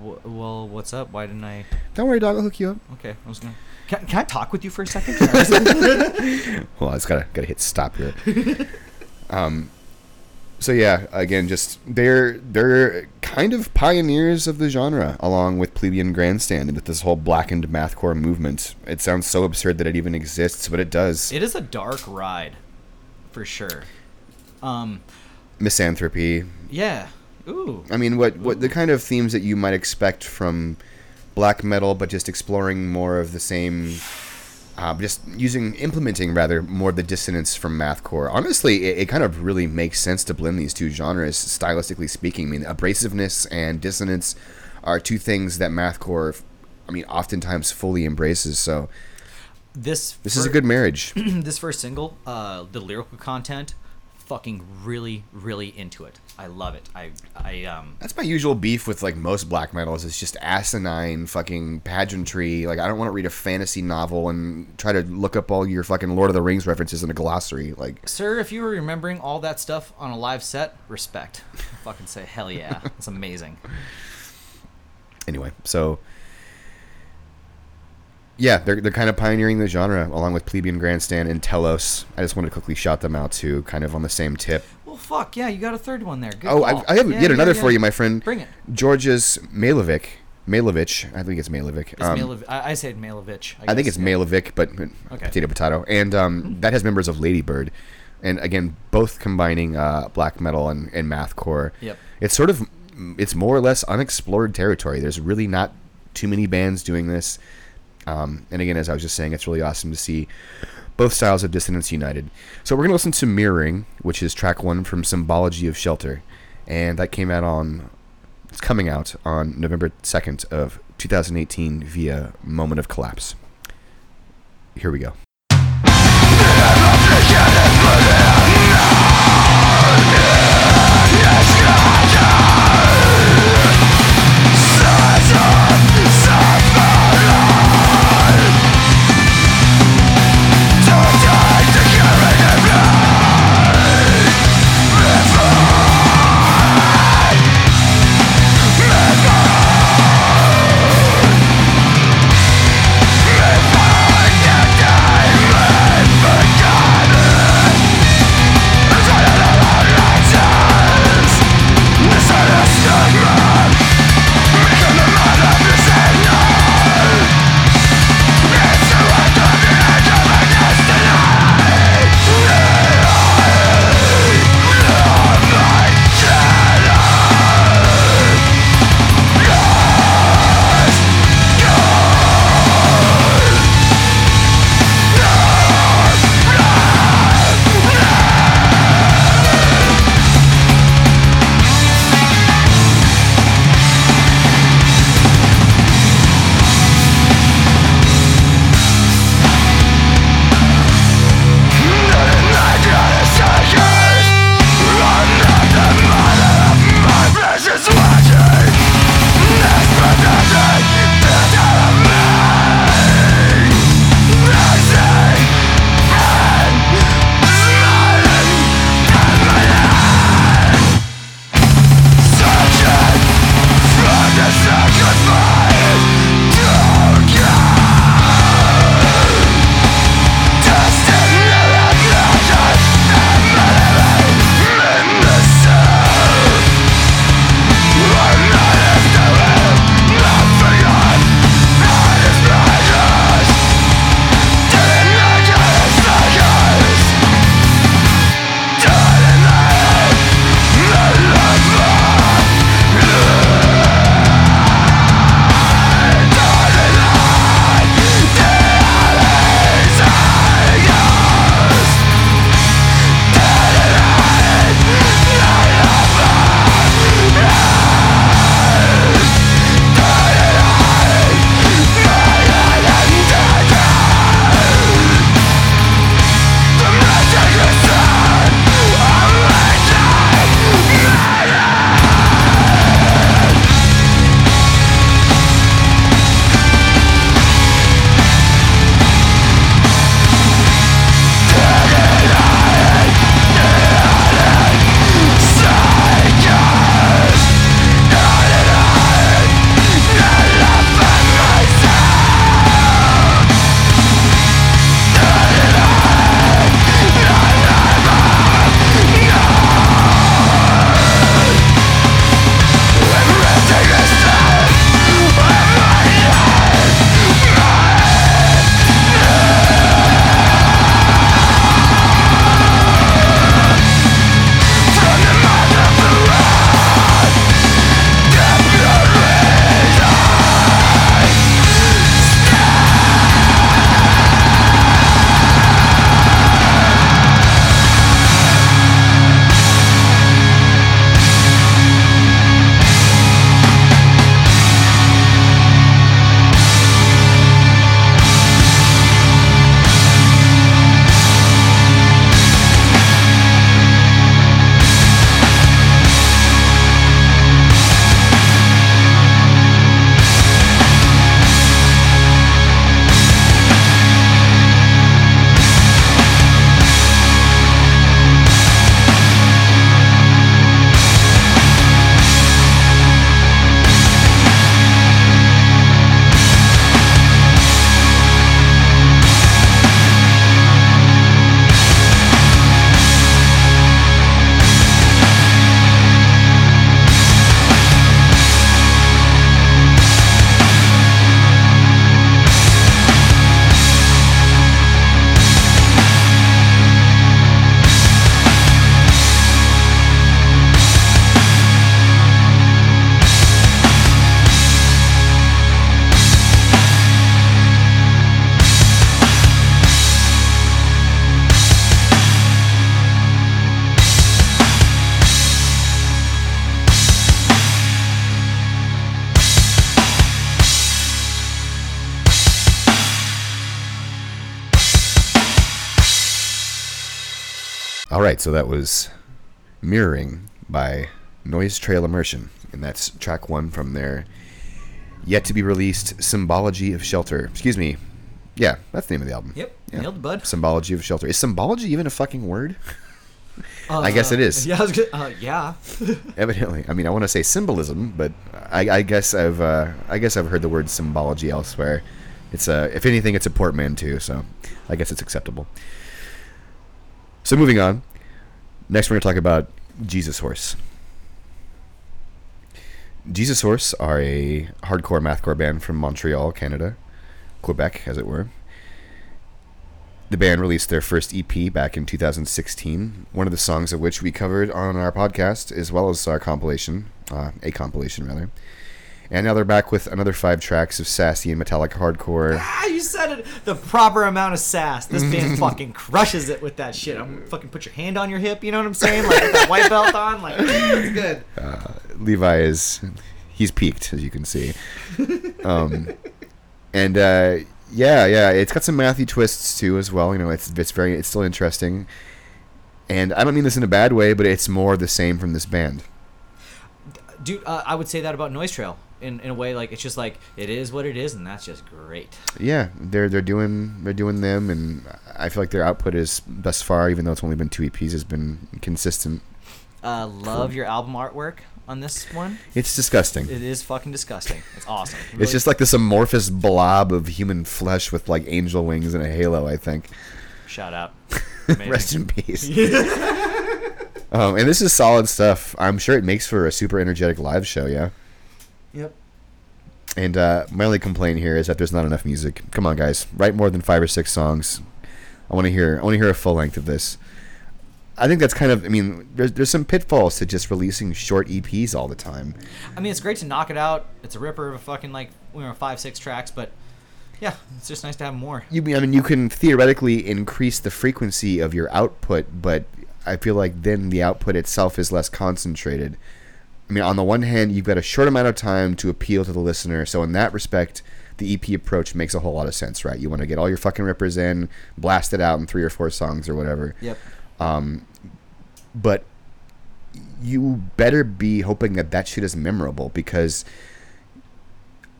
W- well, what's up? Why didn't I?
Don't worry, dog. I'll hook you up.
Okay, I was gonna. Can, can I talk with you for a second?
Well, I just gotta gotta hit stop here. um, so yeah, again, just they're they're kind of pioneers of the genre, along with Plebeian Grandstand and with this whole blackened mathcore movement. It sounds so absurd that it even exists, but it does.
it is a dark ride, for sure. Um,
Misanthropy.
yeah. Ooh.
I mean, what what the kind of themes that you might expect from black metal, but just exploring more of the same. Uh, just using, implementing rather more of the dissonance from mathcore. Honestly, it, it kind of really makes sense to blend these two genres, stylistically speaking. I mean, abrasiveness and dissonance are two things that mathcore, I mean, oftentimes fully embraces. So
This
this is a good marriage.
this first single, uh, the lyrical content, fucking really, really into it. I love it. I, I, um,
That's my usual beef with like most black metals. It's just asinine fucking pageantry. Like I don't want to read a fantasy novel and try to look up all your fucking Lord of the Rings references in a glossary. Like
sir, if you were remembering all that stuff on a live set, respect. fucking say hell yeah, it's amazing.
anyway, so yeah, they're they're kind of pioneering the genre along with Plebeian Grandstand and Telos. I just wanted to quickly shout them out too, kind of on the same tip.
Well, fuck yeah, you got a third one there. Good
Oh. I, I have
Yeah,
yet another
yeah.
for you, my friend.
Bring it.
George's Mailovic. Mailovich. I think it's Mailovic.
It's
Um.
I, I said Mailovich.
I think it's
yeah.
Mailovic, but
Okay.
potato potato, and um, that has members of Ladybird, and again both combining uh, black metal and, and mathcore.
Yep.
It's sort of it's more or less unexplored territory. There's really not too many bands doing this, um, and again, as I was just saying, it's really awesome to see both styles of dissonance united. So we're gonna listen to Mirroring, which is track one from Symbology of Shelter, and that came out on it's coming out on November 2nd of 2018 via Moment of Collapse. Here we go. Right, so that was Mirroring by Noise Trail Immersion, and that's track one from their yet to be released Symbology of Shelter. Excuse me. Yeah, that's the name of the album.
Yep,
Yeah.
nailed bud.
Symbology of Shelter. Is symbology even a fucking word? I guess it is.
Yeah, I was good. Uh, yeah.
Evidently. I mean, I want to say symbolism, but I, I guess I've uh, I guess I've heard the word symbology elsewhere. It's a, if anything, it's a portmanteau, so I guess it's acceptable. So moving on. Next, we're going to talk about Jesus Horse. Jesus Horse are a hardcore mathcore band from Montreal, Canada, Quebec, as it were. The band released their first EP back in 2016, one of the songs of which we covered on our podcast, as well as our compilation, uh, a compilation rather. And now they're back with another five tracks of sassy and metallic hardcore.
Ah, you said it. The proper amount of sass. This band fucking crushes it with that shit. I'm fucking put your hand on your hip. You know what I'm saying? Like with that white belt on. Like it's good.
Levi is he's peaked as you can see. Um, and uh, yeah, yeah, it's got some mathy twists too as well. You know, it's it's very it's still interesting. And I don't mean this in a bad way, but it's more the same from this band.
Dude, uh, I would say that about Noise Trail. In, in a way, like it's just like it is what it is, and that's just great.
Yeah, they're they're doing they're doing them, and I feel like their output is thus far, even though it's only been two EPs, has been consistent.
Uh, love your album artwork on this one.
It's disgusting.
It is fucking disgusting. It's awesome.
It's just like this amorphous blob of human flesh with like angel wings and a halo. I think.
shout out.
Rest in peace. um, and this is solid stuff. I'm sure it makes for a super energetic live show. Yeah.
Yep.
And uh, my only complaint here is that there's not enough music. Come on, guys, write more than five or six songs. I want to hear. I want to hear a full length of this. I think that's kind of. I mean, there's there's some pitfalls to just releasing short EPs all the time.
I mean, it's great to knock it out. It's a ripper of a fucking like you know five six tracks, but yeah, it's just nice to have more.
You, mean I mean, you can theoretically increase the frequency of your output, but I feel like then the output itself is less concentrated. I mean, on the one hand, you've got a short amount of time to appeal to the listener, so in that respect, the EP approach makes a whole lot of sense, right? You want to get all your fucking rippers in, blast it out in three or four songs or whatever.
Yep.
Um, But you better be hoping that that shit is memorable because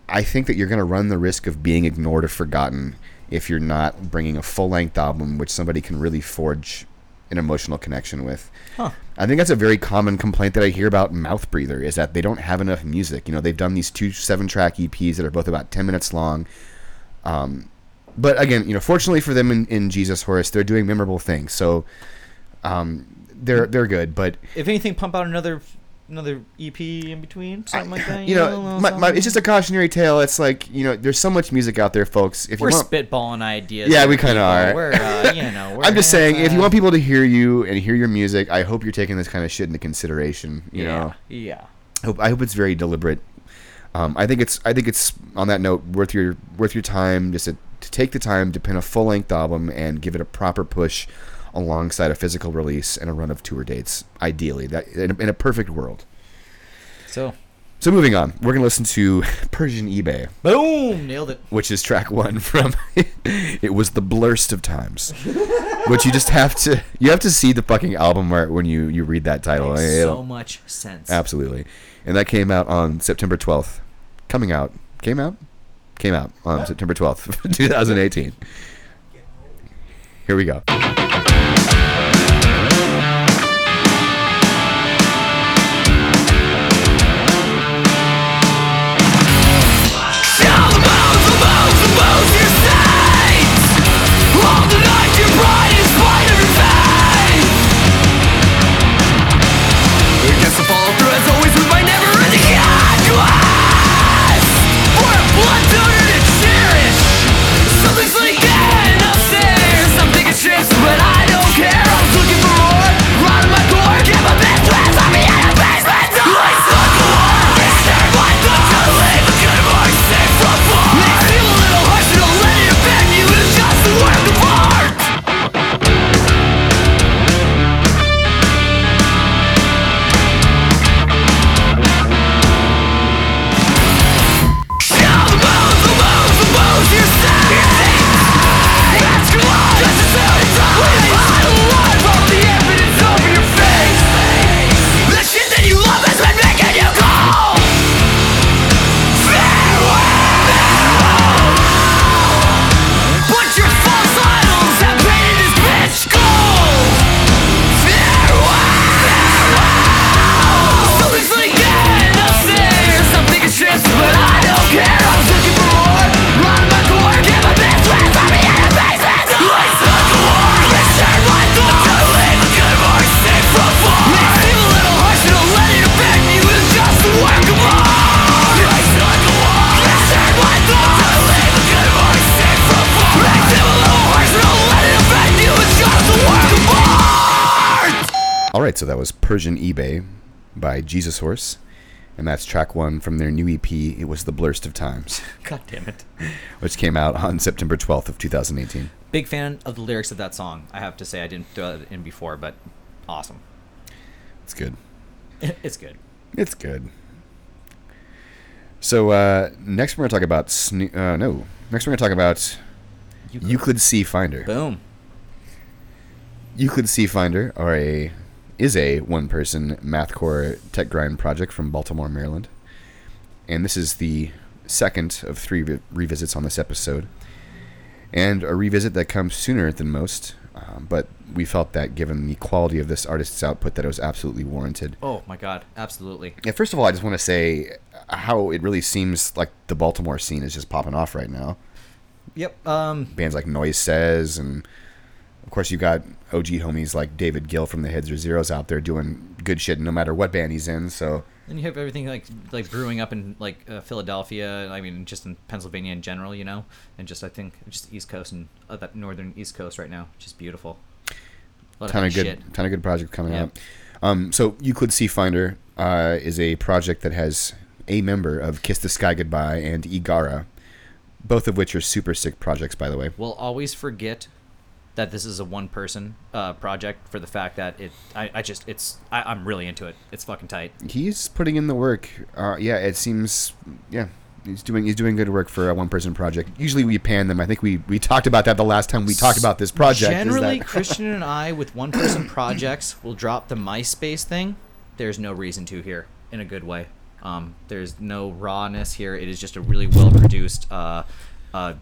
I think that you're going to run the risk of being ignored or forgotten if you're not bringing a full length album which somebody can really forge an emotional connection with.
Huh.
I think that's a very common complaint that I hear about Mouth Breather is that they don't have enough music. You know, they've done these two seven track EPs that are both about 10 minutes long. Um, but again, you know, fortunately for them in, in Jesus Horse, they're doing memorable things. So um, they're they're good, but
If anything, pump out another another EP in between, something like that.
you
a
know,
little
my, my, it's just a cautionary tale. It's like you know, there's so much music out there, folks. If
we're
you want,
spitballing ideas.
Yeah, we kinda are.
We're uh, you know. We're
I'm just saying, if you
uh,
want people to hear you and hear your music, I hope you're taking this kind of shit into consideration. You
yeah,
know,
yeah.
I hope, I hope it's very deliberate. Um, I think it's I think it's on that note worth your worth your time just to, to take the time to pin a full length album and give it a proper push alongside a physical release and a run of tour dates. Ideally, that in a, in a perfect world.
So,
So moving on, we're gonna listen to Persian eBay.
boom, nailed it.
which is track one from it was the blurst of times which you just have to you have to see the fucking album art when you you read that title
Makes
It'll-
so much sense.
absolutely and that came out on september 12th coming out came out came out on september 12th 2018 here we go right, so that was Persian eBay by Jesus Horse, and that's track one from their new EP. It was the Blurst of Times,
God damn it.
which came out on September 12th of 2018.
Big fan of the lyrics of that song. I have to say, I didn't throw it in before, but awesome.
It's good.
It's good.
It's good. So uh, next we're gonna talk about uh, no. Next we're gonna talk about Euclid C Finder.
Boom.
Euclid C Finder are a is a one person mathcore tech grind project from Baltimore, Maryland. And this is the second of three re- revisits on this episode. And a revisit that comes sooner than most, um, but we felt that given the quality of this artist's output that it was absolutely warranted.
Oh my god, absolutely.
Yeah, first of all, I just want to say how it really seems like the Baltimore scene is just popping off right now.
Yep. Um.
Bands like Noise Says, and course, you got OG homies like David Gill from the Heads or Zeros out there doing good shit no matter what band he's in. So,
Then you have everything like like brewing up in like uh, Philadelphia. I mean, just in Pennsylvania in general, you know, and just I think just the East Coast and uh, that northern East Coast right now, just beautiful. A lot
ton of
good
good,
shit.
ton of good projects coming
Yeah.
out. Um, so, Euclid C Finder uh, is a project that has a member of Kiss the Sky Goodbye and Igara, both of which are super sick projects, by the way.
We'll always forget that this is a one person uh, project for the fact that it. I, I just it's I, I'm really into it. It's fucking tight.
he's putting in the work. Uh, yeah, it seems. Yeah, he's doing he's doing good work for a one person project. Usually we pan them. I think we we talked about that the last time we talked about this project.
Generally,
that-
Christian and I with one person projects will drop the MySpace thing. There's no reason to here in a good way. Um, there's no rawness here. It is just a really well produced uh, uh,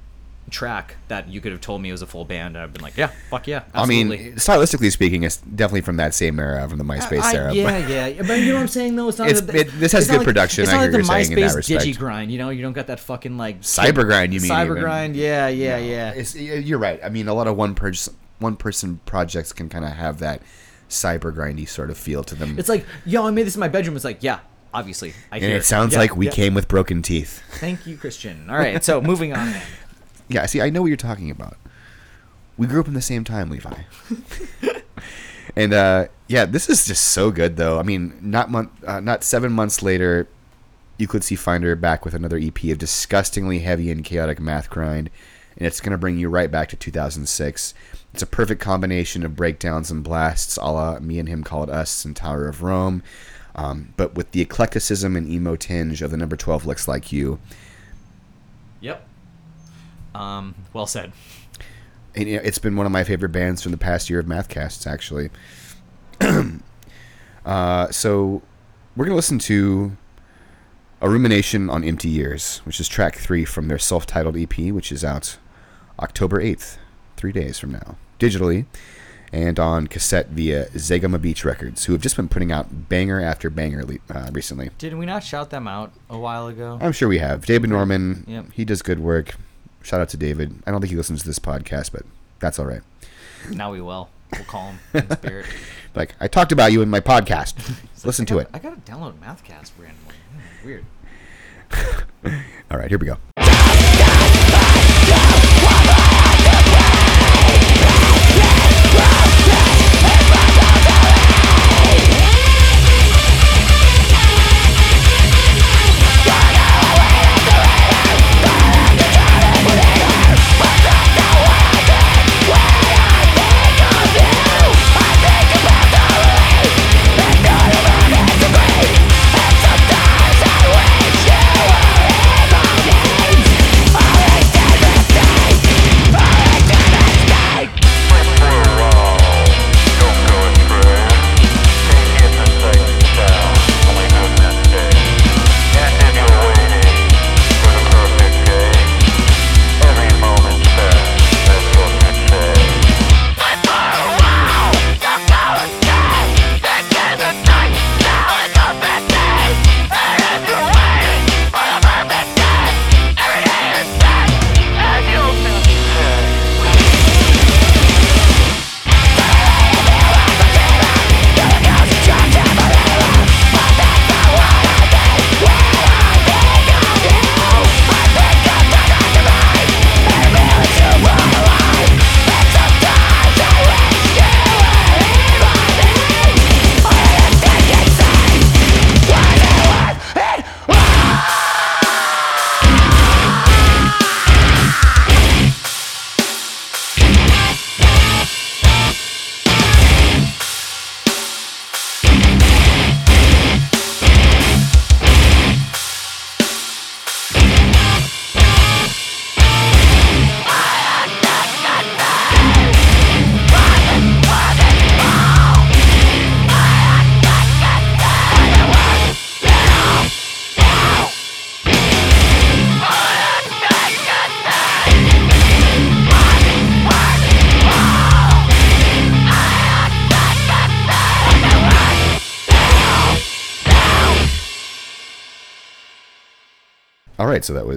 track that you could have told me it was a full band, and I've been like, yeah, fuck yeah,
I mean, stylistically speaking, it's definitely from that same era, from the uh, MySpace
I-
era.
yeah,
but-
yeah, but you know what I'm saying though. It's not.
It's-
that-
it- this has
it's not
good production,
It's
I
not
hear
like the
you're saying in that
MySpace
respect.
digi grind. You know, you don't got that fucking like
Cyber grind, you mean,
Cyber
even.
grind, yeah, yeah, yeah.
It's, you're right. I mean, a lot of one person one person projects can kind of have that cyber grindy sort of feel to them.
It's like, yo, I made this in my bedroom. It's like, yeah, obviously, I
and
hear.
it sounds
Yeah,
like we
yeah.
came with broken teeth.
Thank you, Christian. All right, so moving on.
Yeah, see, I know what you're talking about. We grew up in the same time, Levi. and uh, yeah, this is just so good, though. I mean, not month, uh, not seven months later, Euclid C Finder back with another EP of disgustingly heavy and chaotic math grind, and it's gonna bring you right back to 2006. It's a perfect combination of breakdowns and blasts, a la Me and Him Called Us and Tower of Rome, um, but with the eclecticism and emo tinge of the number 12 Looks Like You.
Yep. Um. Well said.
And, you know, it's been one of my favorite bands from the past year of Mathcasts, actually. uh, so we're gonna listen to "A Rumination on Empty Years," which is track three from their self-titled EP, which is out October eighth, three days from now, digitally, and on cassette via Zegema Beach Records, who have just been putting out banger after banger uh, recently.
Did we not shout them out a while ago?
I'm sure we have. David Norman,
Yep.
he does good work. Shout out to David. I don't think he listens to this podcast, but that's all right.
now we will. We'll call him in spirit.
Like I talked about you in my podcast. Listen to it.
I gotta download Mathcast randomly. Hmm, Weird.
All right, here we go.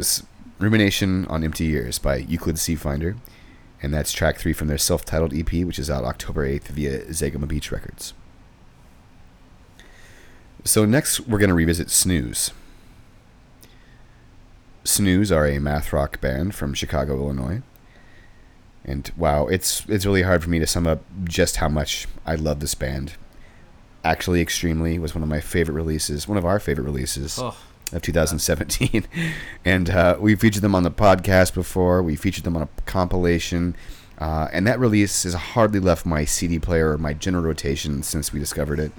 Was Rumination on Empty Years by Euclid Sea Finder, and that's track three from their self titled EP, which is out October 8th via Zegema Beach Records. So, next we're going to revisit Snooze. Snooze are a math rock band from Chicago, Illinois. And wow, it's it's really hard for me to sum up just how much I love this band. Actually, Extremely was one of my favorite releases, one of our favorite releases
Oh.
Of 2017. and uh, we featured them on the podcast before. We featured them on a compilation. Uh, and that release has hardly left my CD player or my general rotation since we discovered it.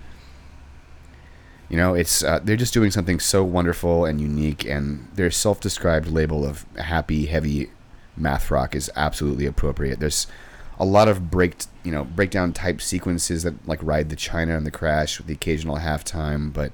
You know, it's uh, they're just doing something so wonderful and unique, and their self-described label of happy, heavy math rock is absolutely appropriate. There's a lot of break, you know, breakdown type sequences that like ride the China and the Crash with the occasional halftime, but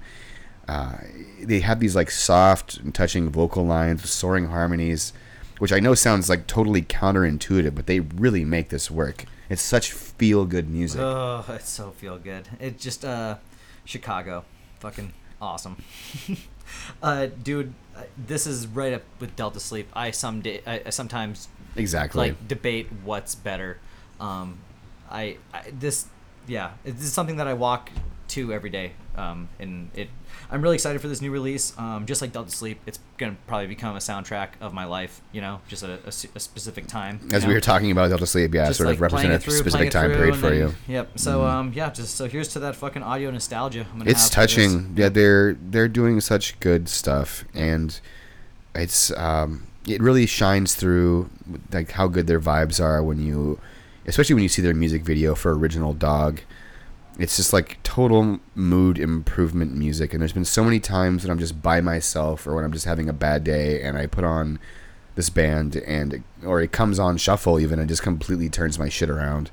uh, they have these like soft and touching vocal lines with soaring harmonies, which I know sounds like totally counterintuitive, but they really make this work. It's such feel good music.
Oh, it's so feel good. It just uh, Chicago, fucking awesome. uh, dude, uh, this is right up with Delta Sleep. I someday, I, I sometimes
exactly.
like debate what's better. Um, I, I this yeah, this is something that I walk to every day. Um, and it, I'm really excited for this new release. Um, just like Delta Sleep, it's gonna probably become a soundtrack of my life. You know, just a specific time.
As we were talking about Delta Sleep, yeah,
Just,
sort
like,
of represent
playing
a
through,
specific time
through,
period for
then-
you. Mm-hmm.
Yep. So um, yeah, just so here's to that fucking audio nostalgia. I'm gonna
It's
have
touching. Yeah, they're they're doing such good stuff, and it's um, it really shines through like how good their vibes are when you, especially when you see their music video for Original Dog. It's just like total mood improvement music, and there's been so many times when I'm just by myself or when I'm just having a bad day, and I put on this band, and or it comes on shuffle even, and just completely turns my shit around.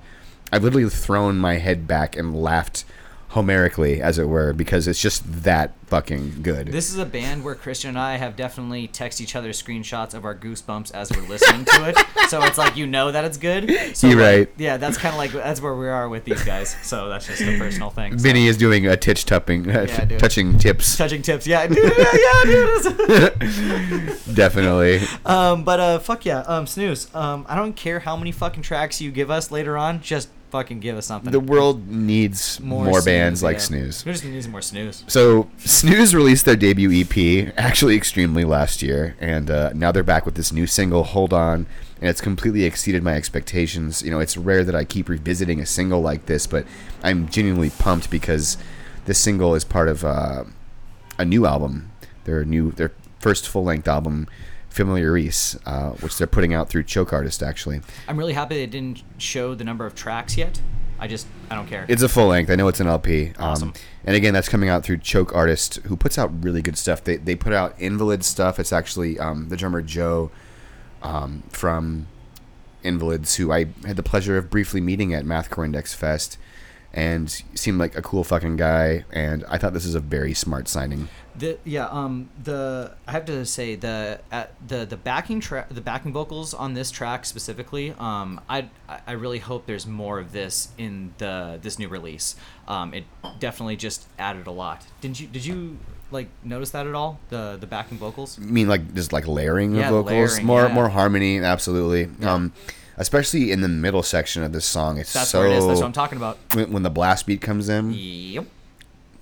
I've literally thrown my head back and laughed homerically, as it were, because it's just that fucking good.
This is a band where Christian and I have definitely text each other screenshots of our goosebumps as we're listening to it. So it's like you know that it's good. So
You're
like,
right.
Yeah, that's kind of like that's where we are with these guys. So that's just a personal thing. So.
Vinny is doing a titch tupping, uh,
Yeah,
touching tips.
Touching tips, yeah, dude, yeah, yeah, dude.
Definitely.
um, but uh, fuck yeah, um, snooze. Um, I don't care how many fucking tracks you give us later on. Just fucking give us something.
The world needs more,
Snooze,
bands like
yeah.
Snooze.
We just need more snooze.
So Snooze released their debut EP actually extremely last year, and uh, now they're back with this new single, "Hold On," and it's completely exceeded my expectations. You know, it's rare that I keep revisiting a single like this, but I'm genuinely pumped because this single is part of uh, a new album, their new their first full length album, Familiaris, uh, which they're putting out through Choke Artist. Actually,
I'm really happy they didn't show the number of tracks yet. I just I don't care.
It's a full length. I know it's an LP. Um,
Awesome.
And again, that's coming out through Choke Artist, who puts out really good stuff. They they put out Invalid stuff. It's actually um, the drummer Joe um, from Invalids, who I had the pleasure of briefly meeting at Mathcore Index Fest, and seemed like a cool fucking guy. And I thought this is a very smart signing.
The yeah um the I have to say the at the the backing track the backing vocals on this track specifically um I I really hope there's more of this in the this new release. Um it definitely just added a lot. Didn't you did you like notice that at all? The the backing vocals?
I mean, like just like layering
Yeah,
of vocals,
layering,
more
yeah.
more harmony, absolutely. Um, especially in the middle section of this song, it's
that's
so
where it is. That's what I'm talking about.
When, when the blast beat comes in.
yep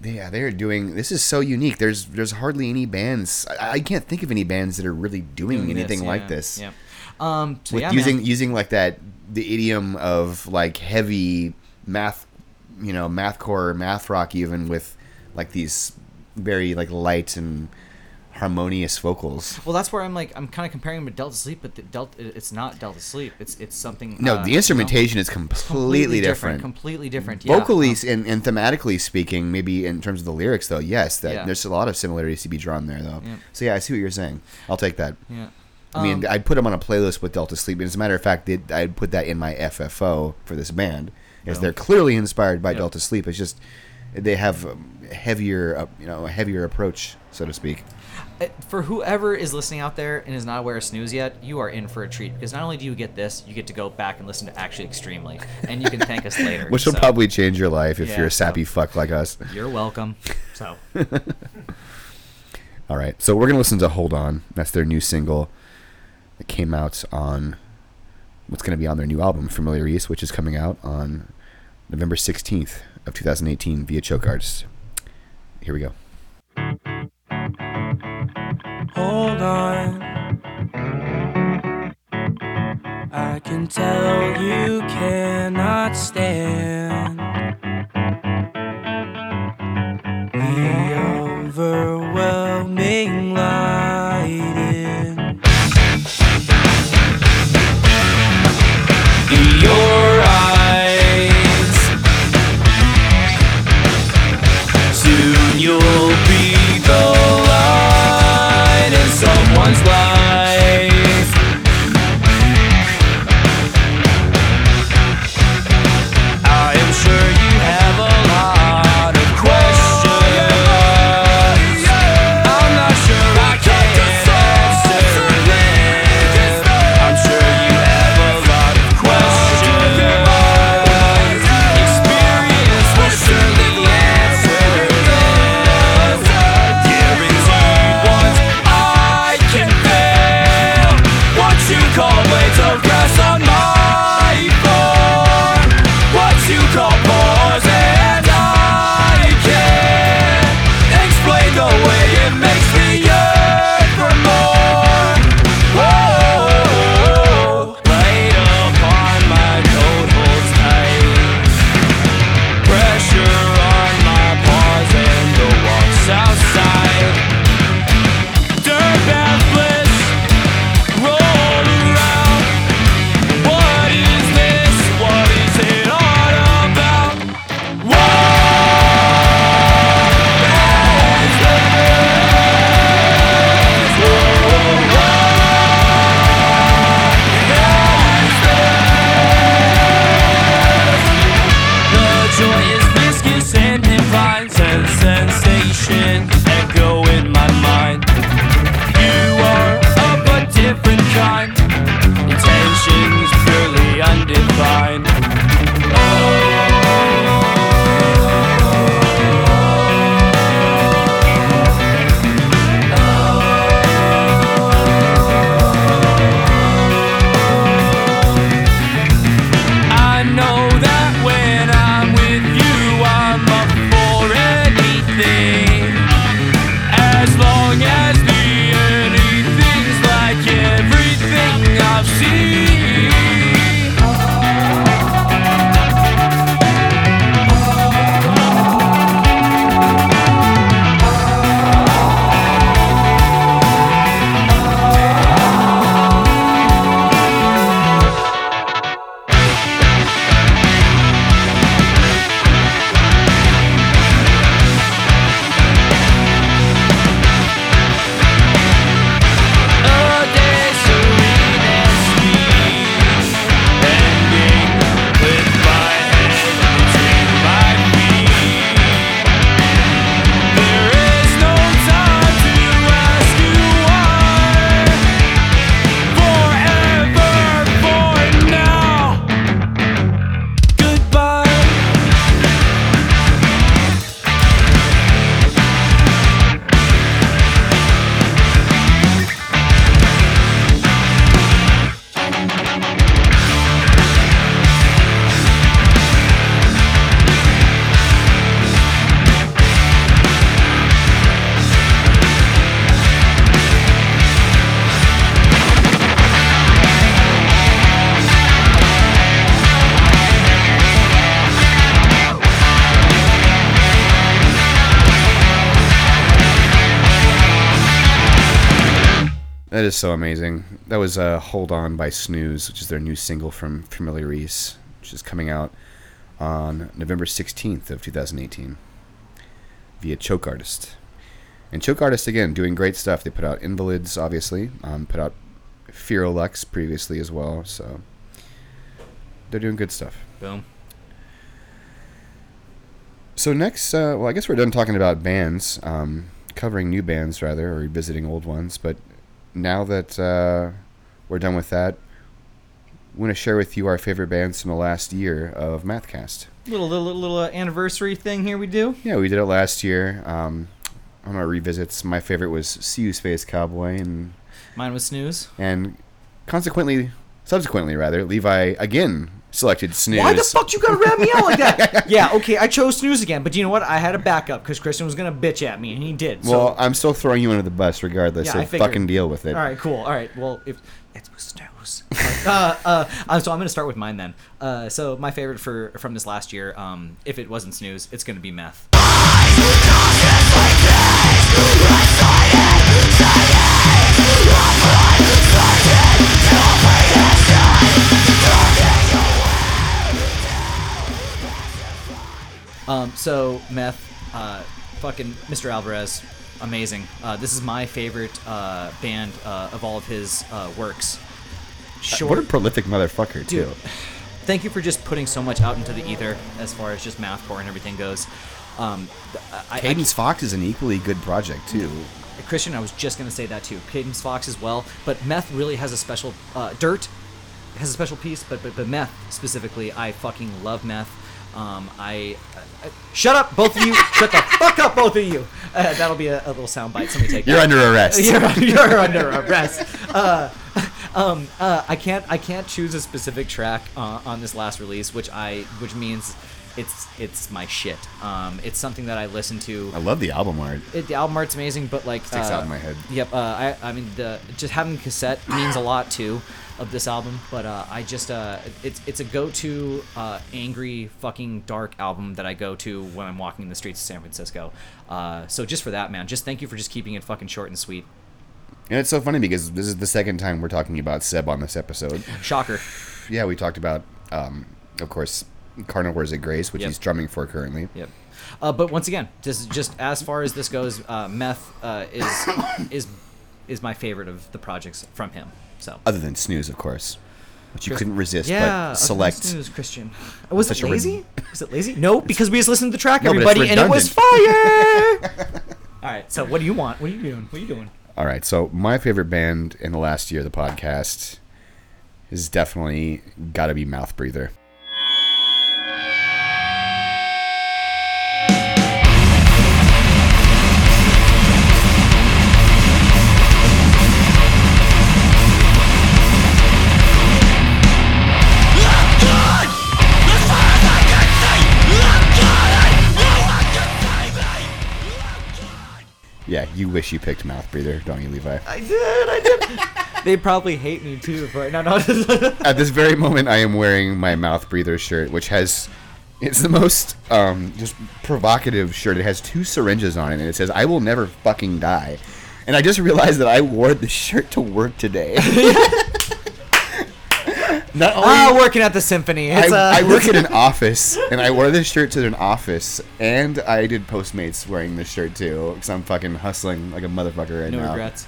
Yeah, they're doing. This is so unique. There's there's hardly any bands. I, I can't think of any bands that are really doing,
Doing
anything
this,
like this.
yeah um so
With
yeah
using
man.
using like that the idiom of like heavy math, you know, mathcore, math rock, even with like these very like light and harmonious vocals.
well that's where I'm like I'm kind of comparing them to Delta Sleep but the Delta it's not Delta Sleep it's it's something
No,
uh,
the
you know,
instrumentation is completely, different.
completely different yeah.
Vocally
Um,
and, and thematically speaking, maybe in terms of the lyrics, though, yes, that
Yeah.
there's a lot of similarities to be drawn there, though.
Yeah.
So yeah, I see what you're saying. I'll take that.
yeah
I mean,
Um,
I'd put them on a playlist with Delta Sleep. And as a matter of fact, it, I'd put that in my FFO for this band, as
Oh.
they're clearly inspired by. Delta Sleep. It's just they have um, heavier, uh, you know, a heavier approach, so to speak.
Uh, for whoever is listening out there and is not aware of snooze yet you are in for a treat because not only do you get this you get to go back and listen to actually extremely and you can thank us later
Which will
So,
probably change your life if
Yeah,
you're a
so-
sappy fuck like us.
you're welcome so
All right, so we're gonna listen to "Hold On." That's their new single that came out on what's gonna be on their new album, "Familiaris," which is coming out on November sixteenth of 2018 via Choke Artists. Here we go.
Hold on. I can tell you cannot stand the overwhelming light
so amazing. That was uh, "Hold On" by Snooze, which is their new single from Familiaris, which is coming out on November 16th of 2018 via Choke Artist. And Choke Artist again doing great stuff. They put out Invalids, obviously, um, put out Fero Lux previously as well. So they're doing good stuff.
Boom.
So next, uh, well, I guess we're done talking about bands, um, covering new bands rather, or revisiting old ones. But now that uh, we're done with that, we want to share with you our favorite bands from the last year of Mathcast.
Little little little uh, anniversary thing here we do.
Yeah, we did it last year. Um, on our revisits, my favorite was "See You, Space Cowboy," and
Mine was snooze.
and consequently, subsequently rather, Levi again selected snooze.
Why the fuck you gotta rat me out like that? yeah, okay, I chose snooze again, but you know what? I had a backup because Christian was gonna bitch at me, and he did. So,
Well, I'm still throwing you under the bus regardless,
Yeah,
so
I figured.
fucking deal with it.
all right, cool. All right, well, if it was snooze, uh, uh, uh, so I'm gonna start with mine then. Uh, so my favorite for from this last year, um, if it wasn't snooze, it's gonna be meth. Um, so meth, uh, fucking Mr. Alvarez, amazing. Uh, this is my favorite uh, band uh, of all of his uh, works. Short,
What a prolific motherfucker, too.
Dude. thank you for just putting so much out into the ether as far as just mathcore and everything goes. Um, I, I,
Cadence Fox is an equally good project, too.
Christian, I was just gonna say that too. Cadence Fox as well, but Meth really has a special. Uh, Dirt has a special piece, but but but Meth specifically, I fucking love Meth. Um, I, Shut up, both of you. shut the fuck up, both of you. Uh, that'll be a, a little soundbite. Somebody take.
You're
that.
under arrest.
you're, you're under arrest. Uh, um, uh, I can't I can't choose a specific track uh, on this last release, which I which means it's it's my shit. Um, it's something that I listen to.
I love the album art.
It, the album art's amazing, but like
Sticks
uh,
out in my head.
Yep. Uh, I I mean the just having cassette means a lot too of this album, but uh, I just uh, it's it's a go-to uh, angry fucking dark album that I go to when I'm walking the streets of San Francisco. Uh, so just for that, man, just thank you for just keeping it fucking short and sweet.
And it's so funny because this is the second time we're talking about Seb on this episode.
Shocker.
Yeah, we talked about, um, of course, Carnivores at Grace, which
Yep.
he's drumming for currently.
Yep. Uh, but once again, just just as far as this goes, uh, Meth uh, is is is my favorite of the projects from him. So.
Other than Snooze, of course, which you couldn't resist
Yeah,
but select.
snooze, Christian. Was it lazy? Was it lazy? No, because we just listened to the track,
No,
everybody, and it was fire. All right. So what do you want? What are you doing? What are you doing?
All right, so my favorite band in the last year of the podcast is definitely got to be Mouth Breather. Yeah, you wish you picked Mouth Breather, don't you, Levi?
I did. I did. they probably hate me too for it. No, no.
At this very moment, I am wearing my Mouth Breather shirt, which has. It's the most um, just provocative shirt. It has two syringes on it, and it says, I will never fucking die. And I just realized that I wore this shirt to work today. Not only.
ah, working at the symphony. It's, uh,
I, I work at an office, and I wore this shirt to an office, and I did Postmates wearing this shirt too, because I'm fucking hustling like a motherfucker right
no
now.
regrets.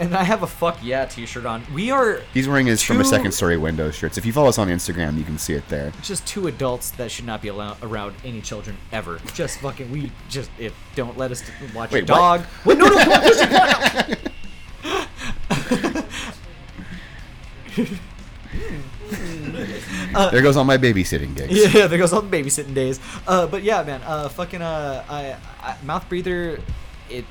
And I have a fuck yeah T-shirt on. We are
He's wearing his from a second story window shirts. If you follow us on Instagram, you can see it there.
just two adults that should not be allowed around any children ever. Just fucking we just if don't let us watch
Wait,
a dog. Wait, no, no, come on, Christian,
there goes all my babysitting gigs.
Yeah, there goes all the babysitting days. Uh, but yeah, man, uh, fucking uh, I, I, mouth breather, it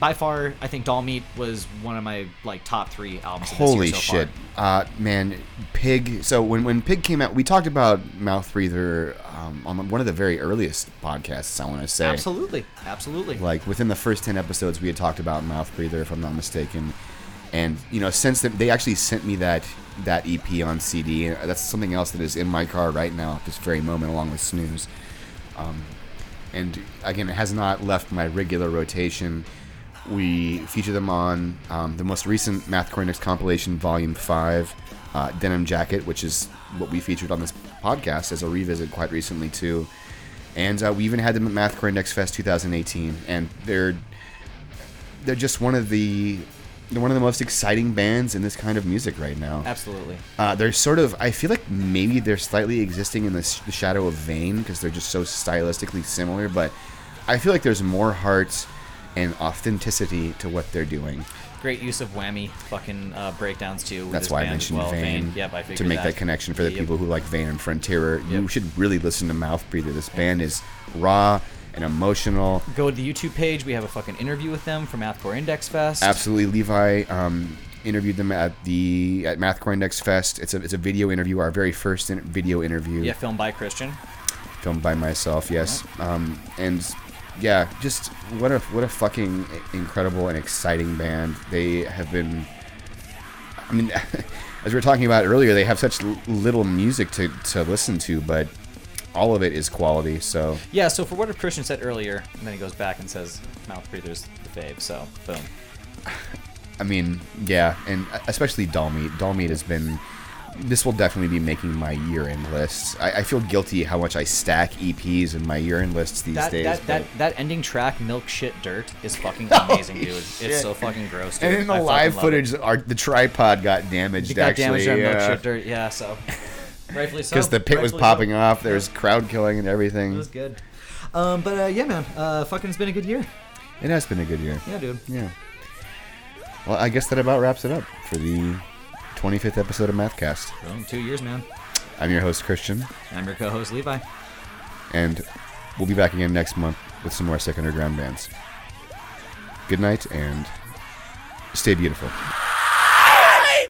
by far I think Doll Meat was one of my like top three albums.
Holy
so
shit, uh, man! Pig. So when when Pig came out, we talked about Mouth Breather um, on one of the very earliest podcasts. I want to say,
Absolutely, absolutely.
like within the first 10 episodes we had talked about mouth breather if i'm not mistaken and you know since they actually sent me that that ep on cd and that's something else that is in my car right now at this very moment along with snooze. Um, and again it has not left my regular rotation. We feature them on um, the most recent math Index compilation volume 5 uh, denim jacket which is what we featured on this podcast as a revisit quite recently too. And uh, we even had them at Mathcore Index Fest 2018, and they're they're just one of the one of the most exciting bands in this kind of music right now.
Absolutely.
Uh, they're sort of I feel like maybe they're slightly existing in the, sh- the shadow of Vein because they're just so stylistically similar, but I feel like there's more heart and authenticity to what they're doing.
Great use of whammy fucking uh, breakdowns too.
That's why I mentioned
well.
Vein,
Yep, I
to make that.
that
connection for the
Yep.
people who like Vein and Frontier. You should really listen to Mouth Breather. This band is raw and emotional.
Go to the YouTube page. We have a fucking interview with them for Mathcore Index Fest.
Absolutely, Levi um, interviewed them at the at Mathcore Index Fest. It's a it's a video interview, our very first in, video interview.
Yeah, filmed by Christian.
filmed by myself. Yes, um, and yeah, just what a what a fucking incredible and exciting band they have been. I mean, as we were talking about earlier, they have such little music to to listen to, but all of it is quality. So
Yeah, so for what Christian said earlier, and then he goes back and says Mouth Breather's the fave, so boom.
I mean, yeah, and especially Dollmeat. Dollmeat has been. This will definitely be making my year-end lists. I, I feel guilty how much I stack EPs in my year-end lists these
That,
days.
that, that, that ending track, Milk Shit Dirt, is fucking amazing, dude. It's so fucking gross, dude.
and in the
I
live footage, our, the tripod got damaged.
It got
actually,
damaged on Milk
yeah.
Shit Dirt, yeah, so. Rightfully so.
because the pit was
rightfully
popping
so.
off. There was crowd killing and everything.
It was good. Um, but uh, yeah, man, uh, fucking, it's been a good year.
It has been a good year.
Yeah, dude.
Yeah. Well, I guess that about wraps it up for the 25th episode of Mathcast.
Boom, two years, man.
I'm your host Christian,
I'm your co-host Levi.
and we'll be back again next month with some more sick underground bands. Good night and stay beautiful.